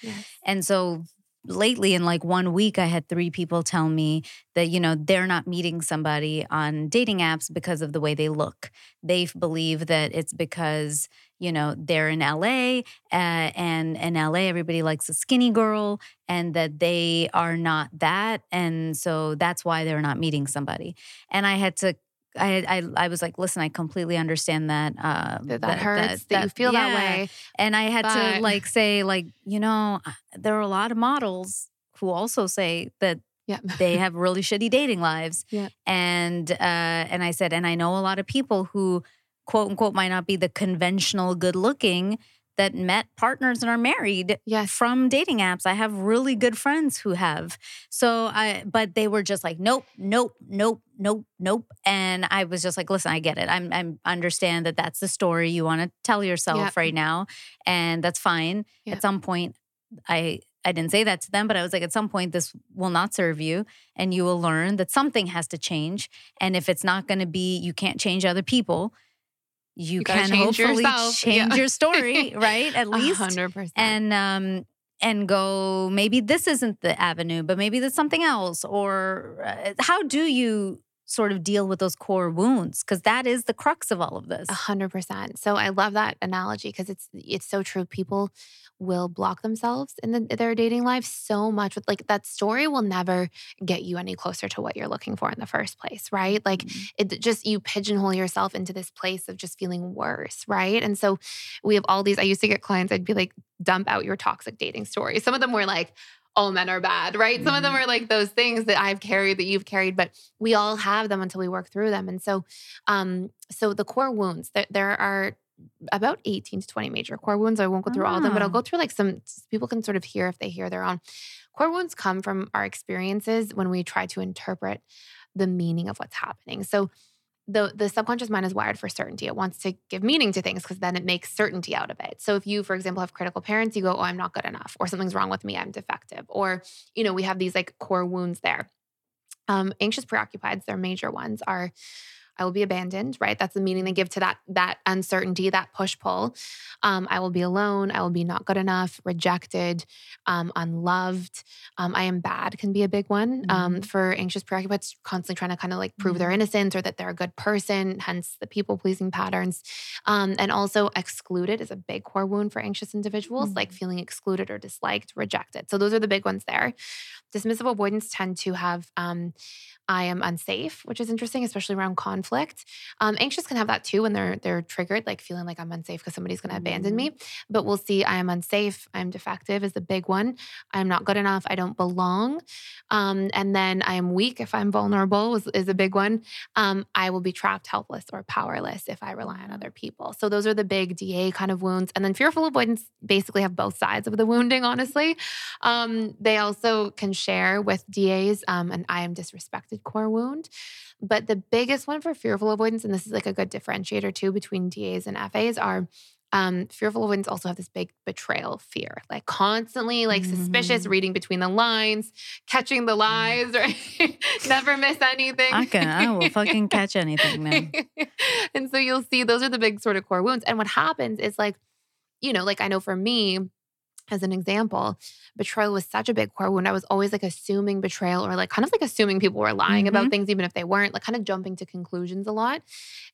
And so lately in like one week i had three people tell me that you know they're not meeting somebody on dating apps because of the way they look. They believe that it's because you know they're in la uh, and in la everybody likes a skinny girl and that they are not that and so that's why they're not meeting somebody. And i had to I, I I was like, listen, I completely understand that. Uh, that, that, hurts. That, that you feel yeah. that way. And I had but- to like say, like, you know, there are a lot of models who also say that Yeah. they have really shitty dating lives. Yeah. And uh, and I said, and I know a lot of people who quote unquote might not be the conventional good looking that met partners and are married Yes. from dating apps. I have really good friends who have. So I but they were just like, nope, nope, nope, nope, nope. And I was just like, listen, I get it. I'm I'm understand that that's the story you want to tell yourself Yep. right now. And that's fine. Yep. At some point, I I didn't say that to them, but I was like, at some point, this will not serve you. And you will learn that something has to change. And if it's not gonna be, you can't change other people. You, You can change hopefully yourself. change Yeah. your story, right? At least hundred percent. and um and go maybe this isn't the avenue but maybe there's something else or uh, how do you sort of deal with those core wounds because that is the crux of all of this A hundred percent. So I love that analogy because it's it's so true. People will block themselves in the, their dating life so much with like that story will never get you any closer to what you're looking for in the first place, right? Like Mhm. it just you pigeonhole yourself into this place of just feeling worse, right? And so we have all these. I used to get clients. I'd be like, dump out your toxic dating story. Some of them were like. All men are bad, right? Some of them are like those things that I've carried that you've carried, but we all have them until we work through them. And so, um, so the core wounds, there, there are about 18 to 20 major core wounds. I won't go through all of them, but I'll Oh. go through like some people can sort of hear if they hear their own. Core wounds come from our experiences when we try to interpret the meaning of what's happening. So the the subconscious mind is wired for certainty. It wants to give meaning to things because then it makes certainty out of it. So if you, for example, have critical parents, you go, "Oh, I'm not good enough," or "Something's wrong with me. I'm defective," or you know, we have these like core wounds there. Um, anxious preoccupieds, their major ones are I will be abandoned, right? That's the meaning they give to that that uncertainty, that push pull. Um, I will be alone. I will be not good enough, rejected, um, unloved. Um, I am bad can be a big one um, for anxious preoccupieds, constantly trying to kind of like prove their innocence or that they're a good person. Hence the people pleasing patterns, um, and also excluded is a big core wound for anxious individuals, like feeling excluded or disliked, rejected. So those are the big ones there. Dismissive avoidants tend to have um, I am unsafe, which is interesting, especially around conflict. Um, anxious can have that too when they're they're triggered, like feeling like I'm unsafe because somebody's going to abandon me. But we'll see. I am unsafe. I'm defective is the big one. I'm not good enough. I don't belong. Um, and then I am weak if I'm vulnerable is, is a big one. Um, I will be trapped, helpless, or powerless if I rely on other people. So those are the big DA kind of wounds. And then fearful avoidants basically have both sides of the wounding. Honestly, um, they also can share with DAs um, an I am disrespected core wound. But the biggest one for fearful avoidants, and this is like a good differentiator too between DAs and FAs, are um, fearful avoidants also have this big betrayal fear, like constantly like suspicious, Mhm. reading between the lines, catching the lies, right? Never miss anything. I can I will fucking catch anything, man. and so you'll see those are the big sort of core wounds. And what happens is like, you know, like I know for me, as an example, betrayal was such a big core wound. I was always like assuming betrayal or like kind of like assuming people were lying about things, even if they weren't, like kind of jumping to conclusions a lot.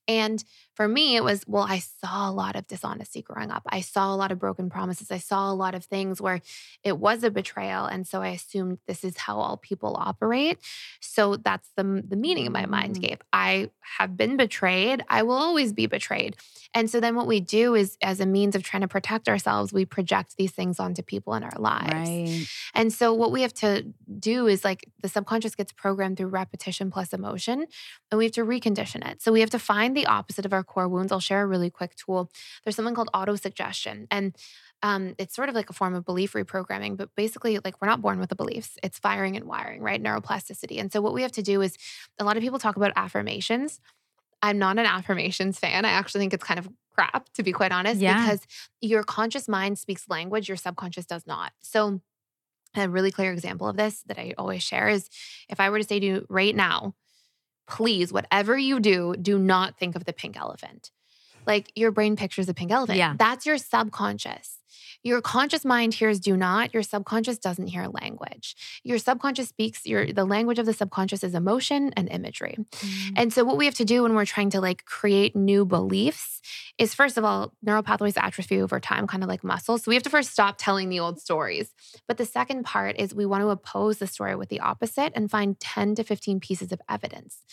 And for me, it was, well, I saw a lot of dishonesty growing up. I saw a lot of broken promises. I saw a lot of things where it was a betrayal. And so I assumed this is how all people operate. So that's the, the meaning of my mind Mm. gave. I have been betrayed. I will always be betrayed. And so then what we do is, as a means of trying to protect ourselves, we project these things onto people in our lives. Right. And so what we have to do is like the subconscious gets programmed through repetition plus emotion, and we have to recondition it. So we have to find the opposite of our core wounds. I'll share a really quick tool. There's something called auto suggestion. And um, it's sort of like a form of belief reprogramming, but basically, like we're not born with the beliefs. It's firing and wiring, right? Neuroplasticity. And so, what we have to do is a lot of people talk about affirmations. I'm not an affirmations fan. I actually think it's kind of crap, to be quite honest, Yeah. because your conscious mind speaks language, your subconscious does not. So, a really clear example of this that I always share is if I were to say to you right now, please, whatever you do, do not think of the pink elephant. Like your brain pictures a pink elephant. Yeah. That's your subconscious. Your conscious mind hears do not your subconscious doesn't hear language. Your subconscious speaks your the language of the subconscious is emotion and imagery. Mm. and so what we have to do when we're trying to like create new beliefs is first of all neural pathways atrophy over time kind of like muscles. So we have to first stop telling the old stories. But the second part is we want to oppose the story with the opposite and find 10 to 15 pieces of evidence.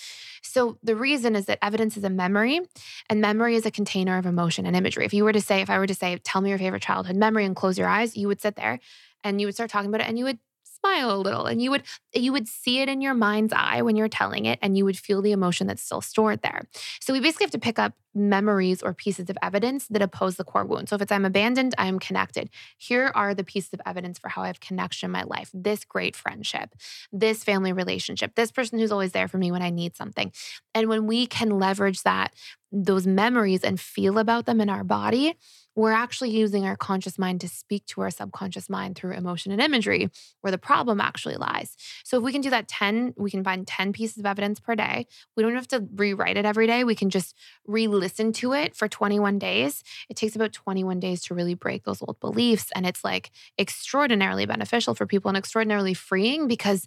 So the reason is that evidence is a memory and memory is a container of emotion and imagery. If you were to say, if I were to say, tell me your favorite childhood memory and close your eyes, you would sit there and you would start talking about it and you would smile a little and you would you would see it in your mind's eye when you're telling it and you would feel the emotion that's still stored there. So we basically have to pick up memories or pieces of evidence that oppose the core wound. So if it's I'm abandoned, I am connected. Here are the pieces of evidence for how I have connection in my life. This great friendship, this family relationship, this person who's always there for me when I need something. And when we can leverage that those memories and feel about them in our body, we're actually using our conscious mind to speak to our subconscious mind through emotion and imagery, where the problem actually lies. So if we can do that 10, we can find 10 pieces of evidence per day. We don't have to rewrite it every day. We can just re-listen to it for 21 days. It takes about 21 days to really break those old beliefs. And it's like extraordinarily beneficial for people and extraordinarily freeing because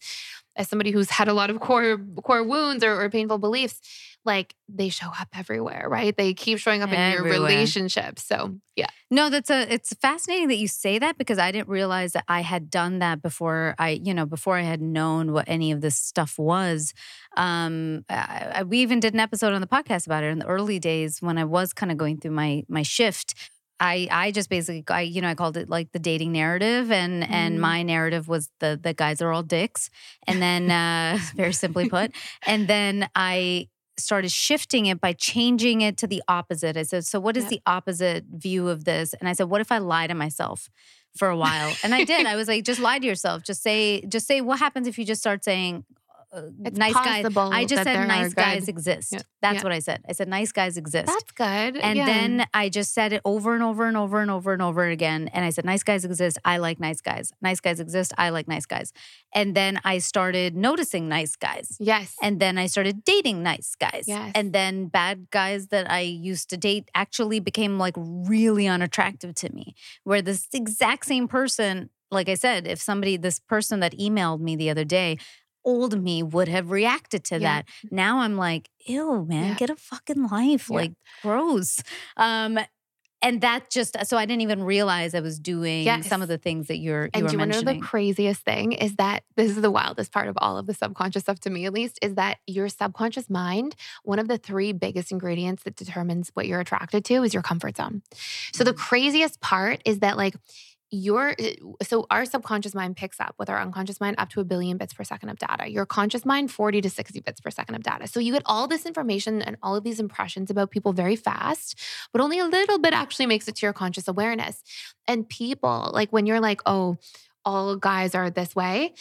as somebody who's had a lot of core core wounds or, or painful beliefs, like they show up everywhere, right? They keep showing up in your relationships. So yeah. No, that's a it's fascinating that you say that because I didn't realize that I had done that before I, you know, before I had known what any of this stuff was. Um I, I- we even did an episode on the podcast about it in the early days when I was kind of going through my my shift. I I just basically I you know I called it like the dating narrative and and Mm. my narrative was the the guys are all dicks and then uh very simply put and then I started shifting it by changing it to the opposite. I said, so what is Yep. the opposite view of this? And I said, what if I lie to myself for a while? And I did. I was like, just lie to yourself. Just say, just say what happens if you just start saying Uh, it's nice guys. I just said nice guys good- exist. Yeah. That's Yeah. what I said. I said nice guys exist. That's good. And yeah. then I just said it over and over and over and over and over again. And I said, nice guys exist. I like nice guys. Nice guys exist. I like nice guys. And then I started noticing nice guys. yes. And then I started dating nice guys. Yes. And then bad guys that I used to date actually became like really unattractive to me. Where this exact same person, like I said, if somebody, this person that emailed me the other day, old me would have reacted to Yeah. that. Now I'm like, ew, man, Yeah. get a fucking life. Yeah. Like, gross. Um, and that just so I didn't even realize I was doing some of the things that you're you And were do you to know the craziest thing is that this is the wildest part of all of the subconscious stuff to me, at least, is that your subconscious mind, one of the three biggest ingredients that determines what you're attracted to is your comfort zone. So the craziest part is that, like, your eh, so our subconscious mind picks up with our unconscious mind up to a billion bits per second of data. Your conscious mind 40 to 60 bits per second of data. So you get all this information and all of these impressions about people very fast, but only a little bit actually makes it to your conscious awareness. And people, like when you're like, oh, all guys are this way,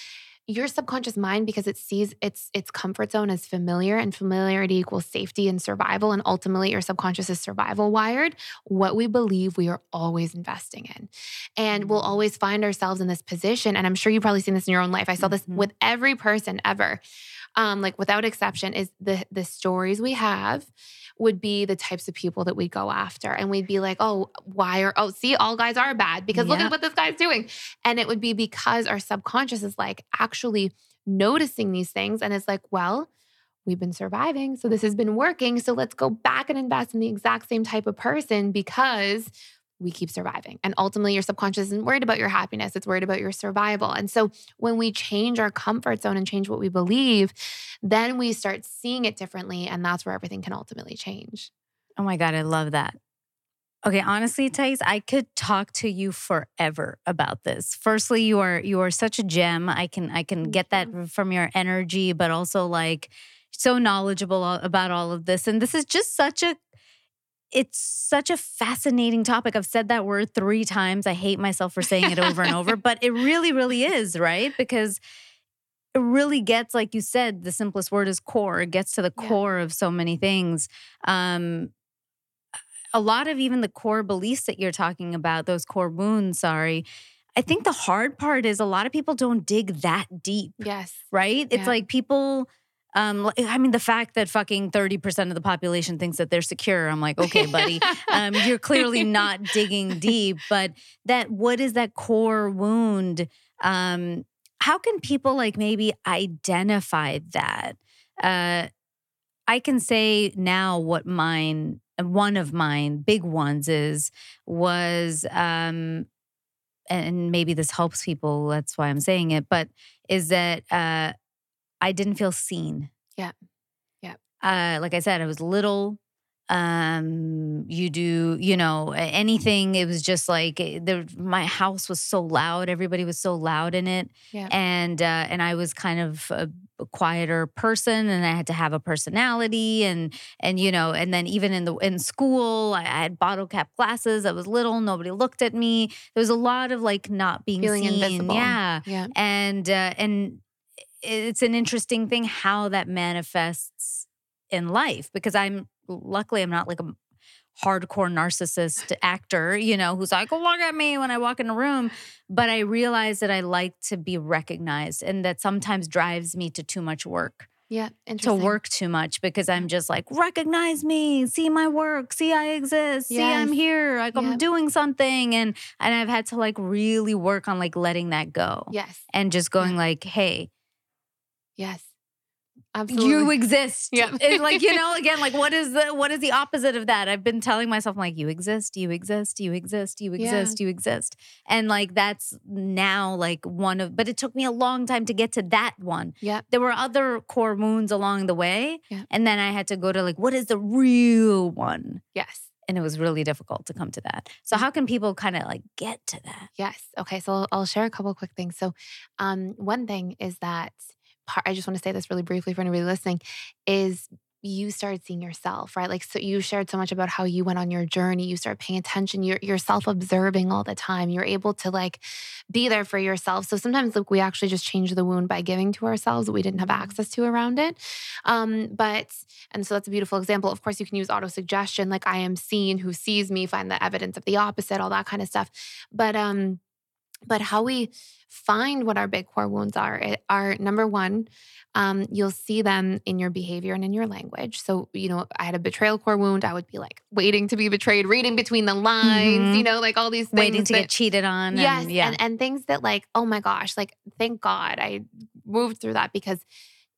your subconscious mind, because it sees its its comfort zone as familiar and familiarity equals safety and survival, and ultimately your subconscious is survival wired, what we believe we are always investing in. And we'll always find ourselves in this position. And I'm sure you've probably seen this in your own life. I saw this Mhm. with every person ever. Um, like without exception, is the the stories we have would be the types of people that we'd go after. And we'd be like, oh, why are, oh, see, all guys are bad because look at what this guy's doing. And it would be because our subconscious is like actually noticing these things. And it's like, well, we've been surviving. So this has been working. So let's go back and invest in the exact same type of person because we keep surviving. And ultimately, your subconscious isn't worried about your happiness, it's worried about your survival. And so when we change our comfort zone and change what we believe, then we start seeing it differently. And that's where everything can ultimately change. Oh my God, I love that. Okay, honestly, Thais, I could talk to you forever about this. Firstly, you are you are such a gem. I can I can get that from your energy, but also like so knowledgeable about all of this. And this is just such a it's such a fascinating topic. I've said that word three times. I hate myself for saying it over and over, but it really, really is, right? Because it really gets, like you said, the simplest word is core. It gets to the Yeah. core of so many things. Um, a lot of even the core beliefs that you're talking about, those core wounds, sorry. I think the hard part is a lot of people don't dig that deep Yes. right? It's Yeah. like people Um, I mean, the fact that fucking 30% of the population thinks that they're secure, I'm like, okay, buddy, um, you're clearly not digging deep. But that, what is that core wound? Um, how can people like maybe identify that? Uh, I can say now what mine, one of mine big ones is, was, um, and maybe this helps people, that's why I'm saying it, but is that uh, I didn't feel seen. Yeah. Yeah. Uh, like I said, I was little. Um, you do, you know, anything. It was just like eh, the my house was so loud. Everybody was so loud in it, Yeah. and uh, and I was kind of a, a quieter person, and I had to have a personality, and and you know, and then even in the in school, I, I had bottle cap glasses. I was little. Nobody looked at me. There was a lot of like not being Feeling seen. invisible. Yeah, Yeah. and uh, and it's an interesting thing how that manifests in life because I'm luckily I'm not like a hardcore narcissist actor, you know, who's like, look at me when I walk in a room. But I realize that I like to be recognized and that sometimes drives me to too much work, Yeah. to work too much because I'm just like, recognize me, see my work, see I exist, see I'm here, like I'm doing something. And and I've had to like really work on like letting that go Yes. and just going like, hey, Yes. Absolutely. you exist. Yeah. Like, you know, again, like what is the what is the opposite of that? I've been telling myself, I'm like, you exist, you exist, you exist, you Yeah. exist, you exist. And like that's now like one of but it took me a long time to get to that one. Yeah. There were other core wounds along the way. Yeah. And then I had to go to like, what is the real one? yes. And it was really difficult to come to that. So how can people kind of like get to that? Yes. Okay. So I'll, I'll share a couple quick things. So, um, one thing is that part, I just want to say this really briefly for anybody listening is you started seeing yourself, right? Like, so you shared so much about how you went on your journey. You started paying attention. You're, you're self observing all the time. You're able to like be there for yourself. So sometimes like we actually just change the wound by giving to ourselves what we didn't have access to around it. Um, but, and so that's a beautiful example. Of course, you can use auto suggestion, like I am seen, who sees me, find the evidence of the opposite, all that kind of stuff. But, um, but how we find what our big core wounds are it- are number one um, you'll see them in your behavior and in your language so you know i had a betrayal core wound i would be like waiting to be betrayed reading between the lines Mhm. you know like all these things Waiting to that- get cheated on. yes And, yeah. and, and things that like oh my gosh like thank god i moved through that because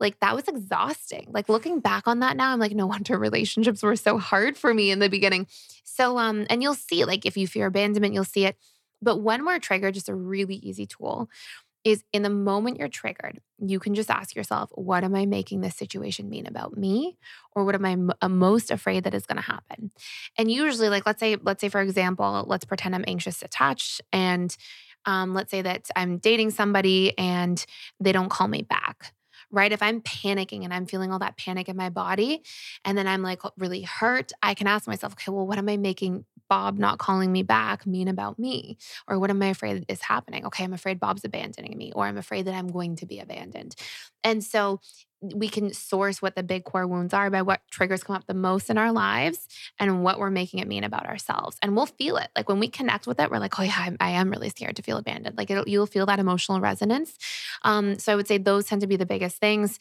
like that was exhausting like looking back on that now i'm like no wonder relationships were so hard for me in the beginning so um and you'll see like if you fear abandonment you'll see it but when we're triggered just a really easy tool is in the moment you're triggered you can just ask yourself what am i making this situation mean about me? Or what am i m- uh, most afraid that is going to happen? And usually like let's say let's say for example let's pretend i'm anxious attached and um, let's say that i'm dating somebody and they don't call me back right? If i'm panicking and i'm feeling all that panic in my body and then i'm like really hurt i can ask myself okay well what am i making bob not calling me back mean about me? Or what am i afraid is happening? Okay i'm afraid bob's abandoning me or i'm afraid that i'm going to be abandoned and so we can source what the big core wounds are by what triggers come up the most in our lives and what we're making it mean about ourselves. And we'll feel it. Like when we connect with it, we're like, oh, yeah, I'm, I am really scared to feel abandoned. Like you'll feel that emotional resonance. Um, so I would say those tend to be the biggest things.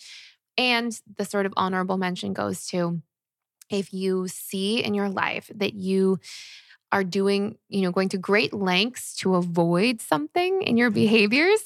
And the sort of honorable mention goes to if you see in your life that you are doing, you know, going to great lengths to avoid something in your behaviors,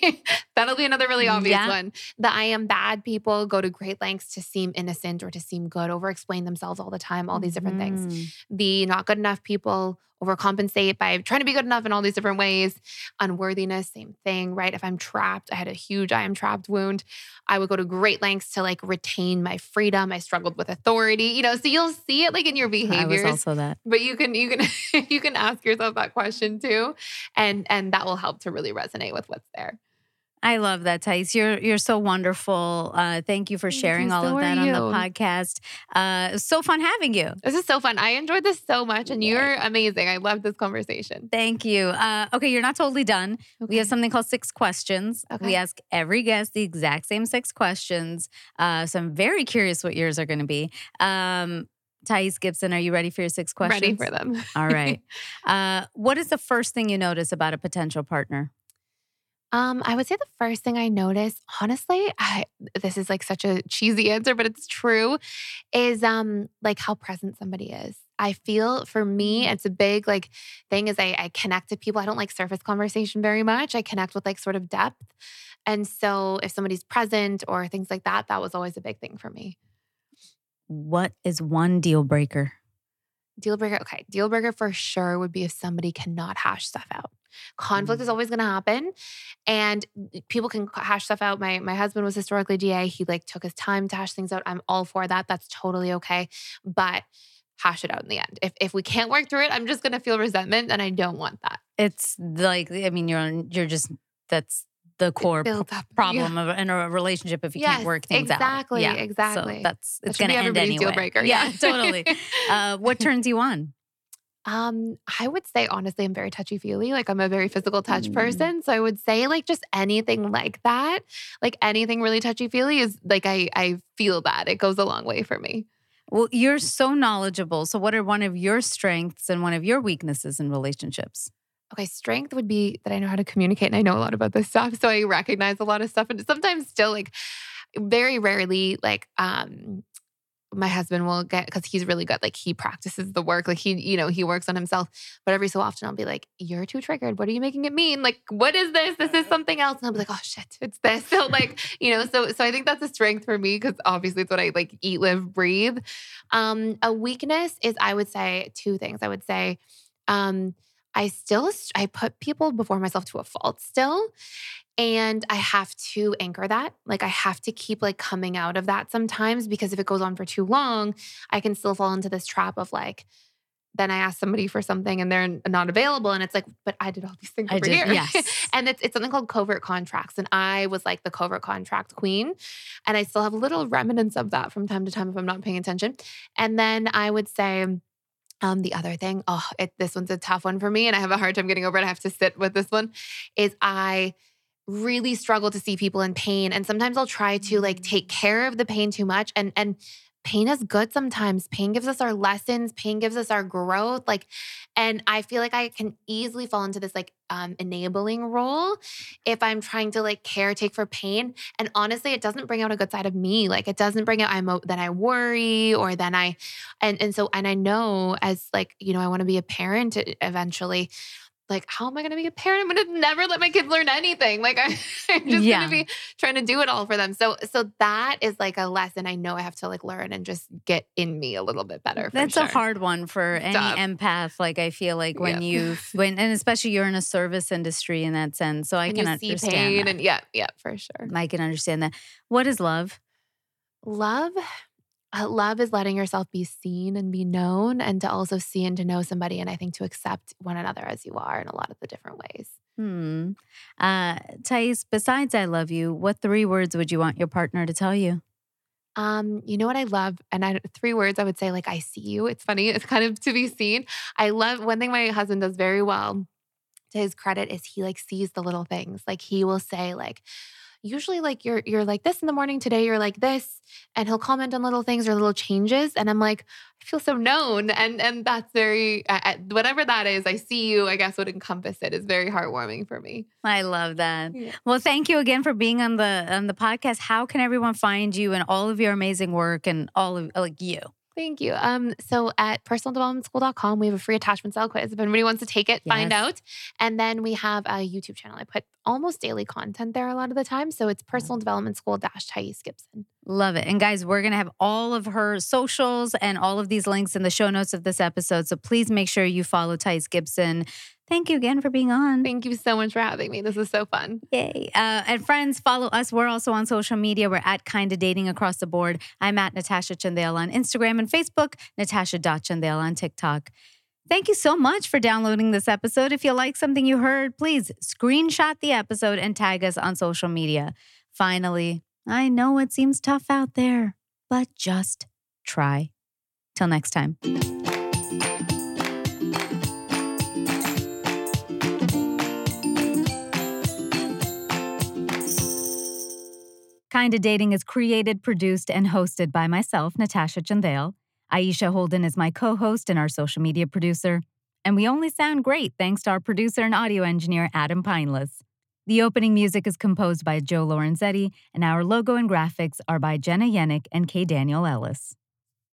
that'll be another really obvious Yeah. one. The I am bad people go to great lengths to seem innocent or to seem good, over explain themselves all the time, all these different things. Mhm. The not good enough people overcompensate by trying to be good enough in all these different ways. Unworthiness, same thing, right? If I'm trapped, I had a huge I am trapped wound. I would go to great lengths to like retain my freedom. I struggled with authority, you know, so you'll see it like in your behaviors. I was also that. but you can you can you can ask yourself that question too and and that will help to really resonate with what's there I love that, Thais. You're you're so wonderful. Uh, thank you for sharing all of that on the podcast. Uh, so fun having you. this is so fun i enjoyed this so much and you're amazing i love this conversation Thank you. Uh, okay, you're not totally done. We have something called six questions. We ask every guest the exact same six questions. Uh, so I'm very curious what yours are going to be. Um, Thais Gibson, are you ready for your six questions? ready for them All right. Uh, what is the first thing you notice about a potential partner? Um, I would say the first thing I noticed, honestly, I this is like such a cheesy answer, but it's true, is um like how present somebody is. I feel for me, Mm-hmm. it's a big like thing is I, I connect to people. I don't like surface conversation very much. I connect with like sort of depth. And so if somebody's present or things like that, that was always a big thing for me. What is one deal breaker? Deal breaker. Okay. Deal breaker for sure would be if somebody cannot hash stuff out. Conflict is Mm. always going to happen and people can hash stuff out. My my husband was historically DA. He like took his time to hash things out. I'm all for that. That's totally okay. But hash it out in the end. If if we can't work through it, I'm just going to feel resentment and I don't want that. It's like I mean you're on, you're just that's the core p- builds. Yeah. problem of in a relationship if you Yes, can't work things exactly, out. Yeah, exactly. So that's it's should going to end anyway. deal breaker. Yeah, totally. Uh, what turns you on? Um, I would say honestly, I'm very touchy feely. Like I'm a very physical touch Mm. person. So I would say like just anything like that, like anything really touchy feely is like I I feel that it goes a long way for me. Well, you're so knowledgeable. So, what are one of your strengths and one of your weaknesses in relationships? Okay, strength would be that I know how to communicate and I know a lot about this stuff. So I recognize a lot of stuff and sometimes still like very rarely like um my husband will get because he's really good. Like he practices the work. Like he, you know, he works on himself. But every so often I'll be like, You're too triggered. What are you making it mean? Like, what is this? This is something else. And I'll be like, oh shit, it's this. So like, you know, so so I think that's a strength for me because obviously it's what I like eat, live, breathe. Um, a weakness is I would say two things. I would say um I still I put people before myself to a fault still. And I have to anchor that. Like I have to keep like coming out of that sometimes because if it goes on for too long, I can still fall into this trap of like, then I ask somebody for something and they're not available. And it's like, but I did all these things I over did- here. yes. and it's, it's something called covert contracts. And I was like the covert contract queen. And I still have little remnants of that from time to time if I'm not paying attention. And then I would say, um, the other thing, oh, it, this one's a tough one for me, and I have a hard time getting over it. I have to sit with this one. Is I really struggle to see people in pain, and sometimes I'll try to like take care of the pain too much, and and pain is good sometimes. Pain gives us our lessons. Pain gives us our growth. Like, and I feel like I can easily fall into this like um, enabling role if I'm trying to like caretake for pain. And honestly, it doesn't bring out a good side of me. Like, it doesn't bring out I'm then I worry or then I and and so and I know as like you know I want to be a parent eventually. Like, how am I going to be a parent? I'm going to never let my kids learn anything. Like, I'm just Yeah. going to be trying to do it all for them. So, so that is like a lesson I know I have to like learn and just get in me a little bit better. That's sure. a hard one for any Tough. empath. Like I feel like when Yeah. you when and especially you're in a service industry in that sense. So I And can you see understand pain that. and yeah, yeah, for sure. I can understand that. What is love? Love, uh, love is letting yourself be seen and be known, and to also see and to know somebody, and I think to accept one another as you are in a lot of the different ways. Hmm. Uh, Thais, besides I love you, what three words would you want your partner to tell you? Um, you know what I love, and I, three words I would say like I see you. It's funny, it's kind of to be seen. I love one thing my husband does very well. To his credit, is he like sees the little things. Like he will say like. Usually, like you're you're like this in the morning. Today, you're like this, and he'll comment on little things or little changes, and I'm like, I feel so known, and and that's very uh, whatever that is. I see you. I guess would encompass it is very heartwarming for me. I love that. Yeah. Well, thank you again for being on the on the podcast. How can everyone find you and all of your amazing work and all of like you? Thank you. Um, so at personaldevelopmentschool.com, we have a free attachment style quiz. If anybody wants to take it, find out. And then we have a YouTube channel. I put almost daily content there a lot of the time. So it's personal development school dash Thais Gibson. Love it. And guys, we're going to have all of her socials and all of these links in the show notes of this episode. So please make sure you follow Thais Gibson. Thank you again for being on. Thank you so much for having me. This is so fun. Yay. Uh, and friends, follow us. We're also on social media. We're at Kinda Dating across the board. I'm at Natasha Chandel on Instagram and Facebook, Natasha.Chandel on TikTok. Thank you so much for downloading this episode. If you like something you heard, please screenshot the episode and tag us on social media. Finally, I know it seems tough out there, but just try. Till next time. Kinda Dating is created, produced, and hosted by myself, Natasha Chandel. Aisha Holden is my co host and our social media producer. And we only sound great thanks to our producer and audio engineer, Adam Pineless. The opening music is composed by Joe Lorenzetti, and our logo and graphics are by Jenna Yennick and K. Daniel Ellis.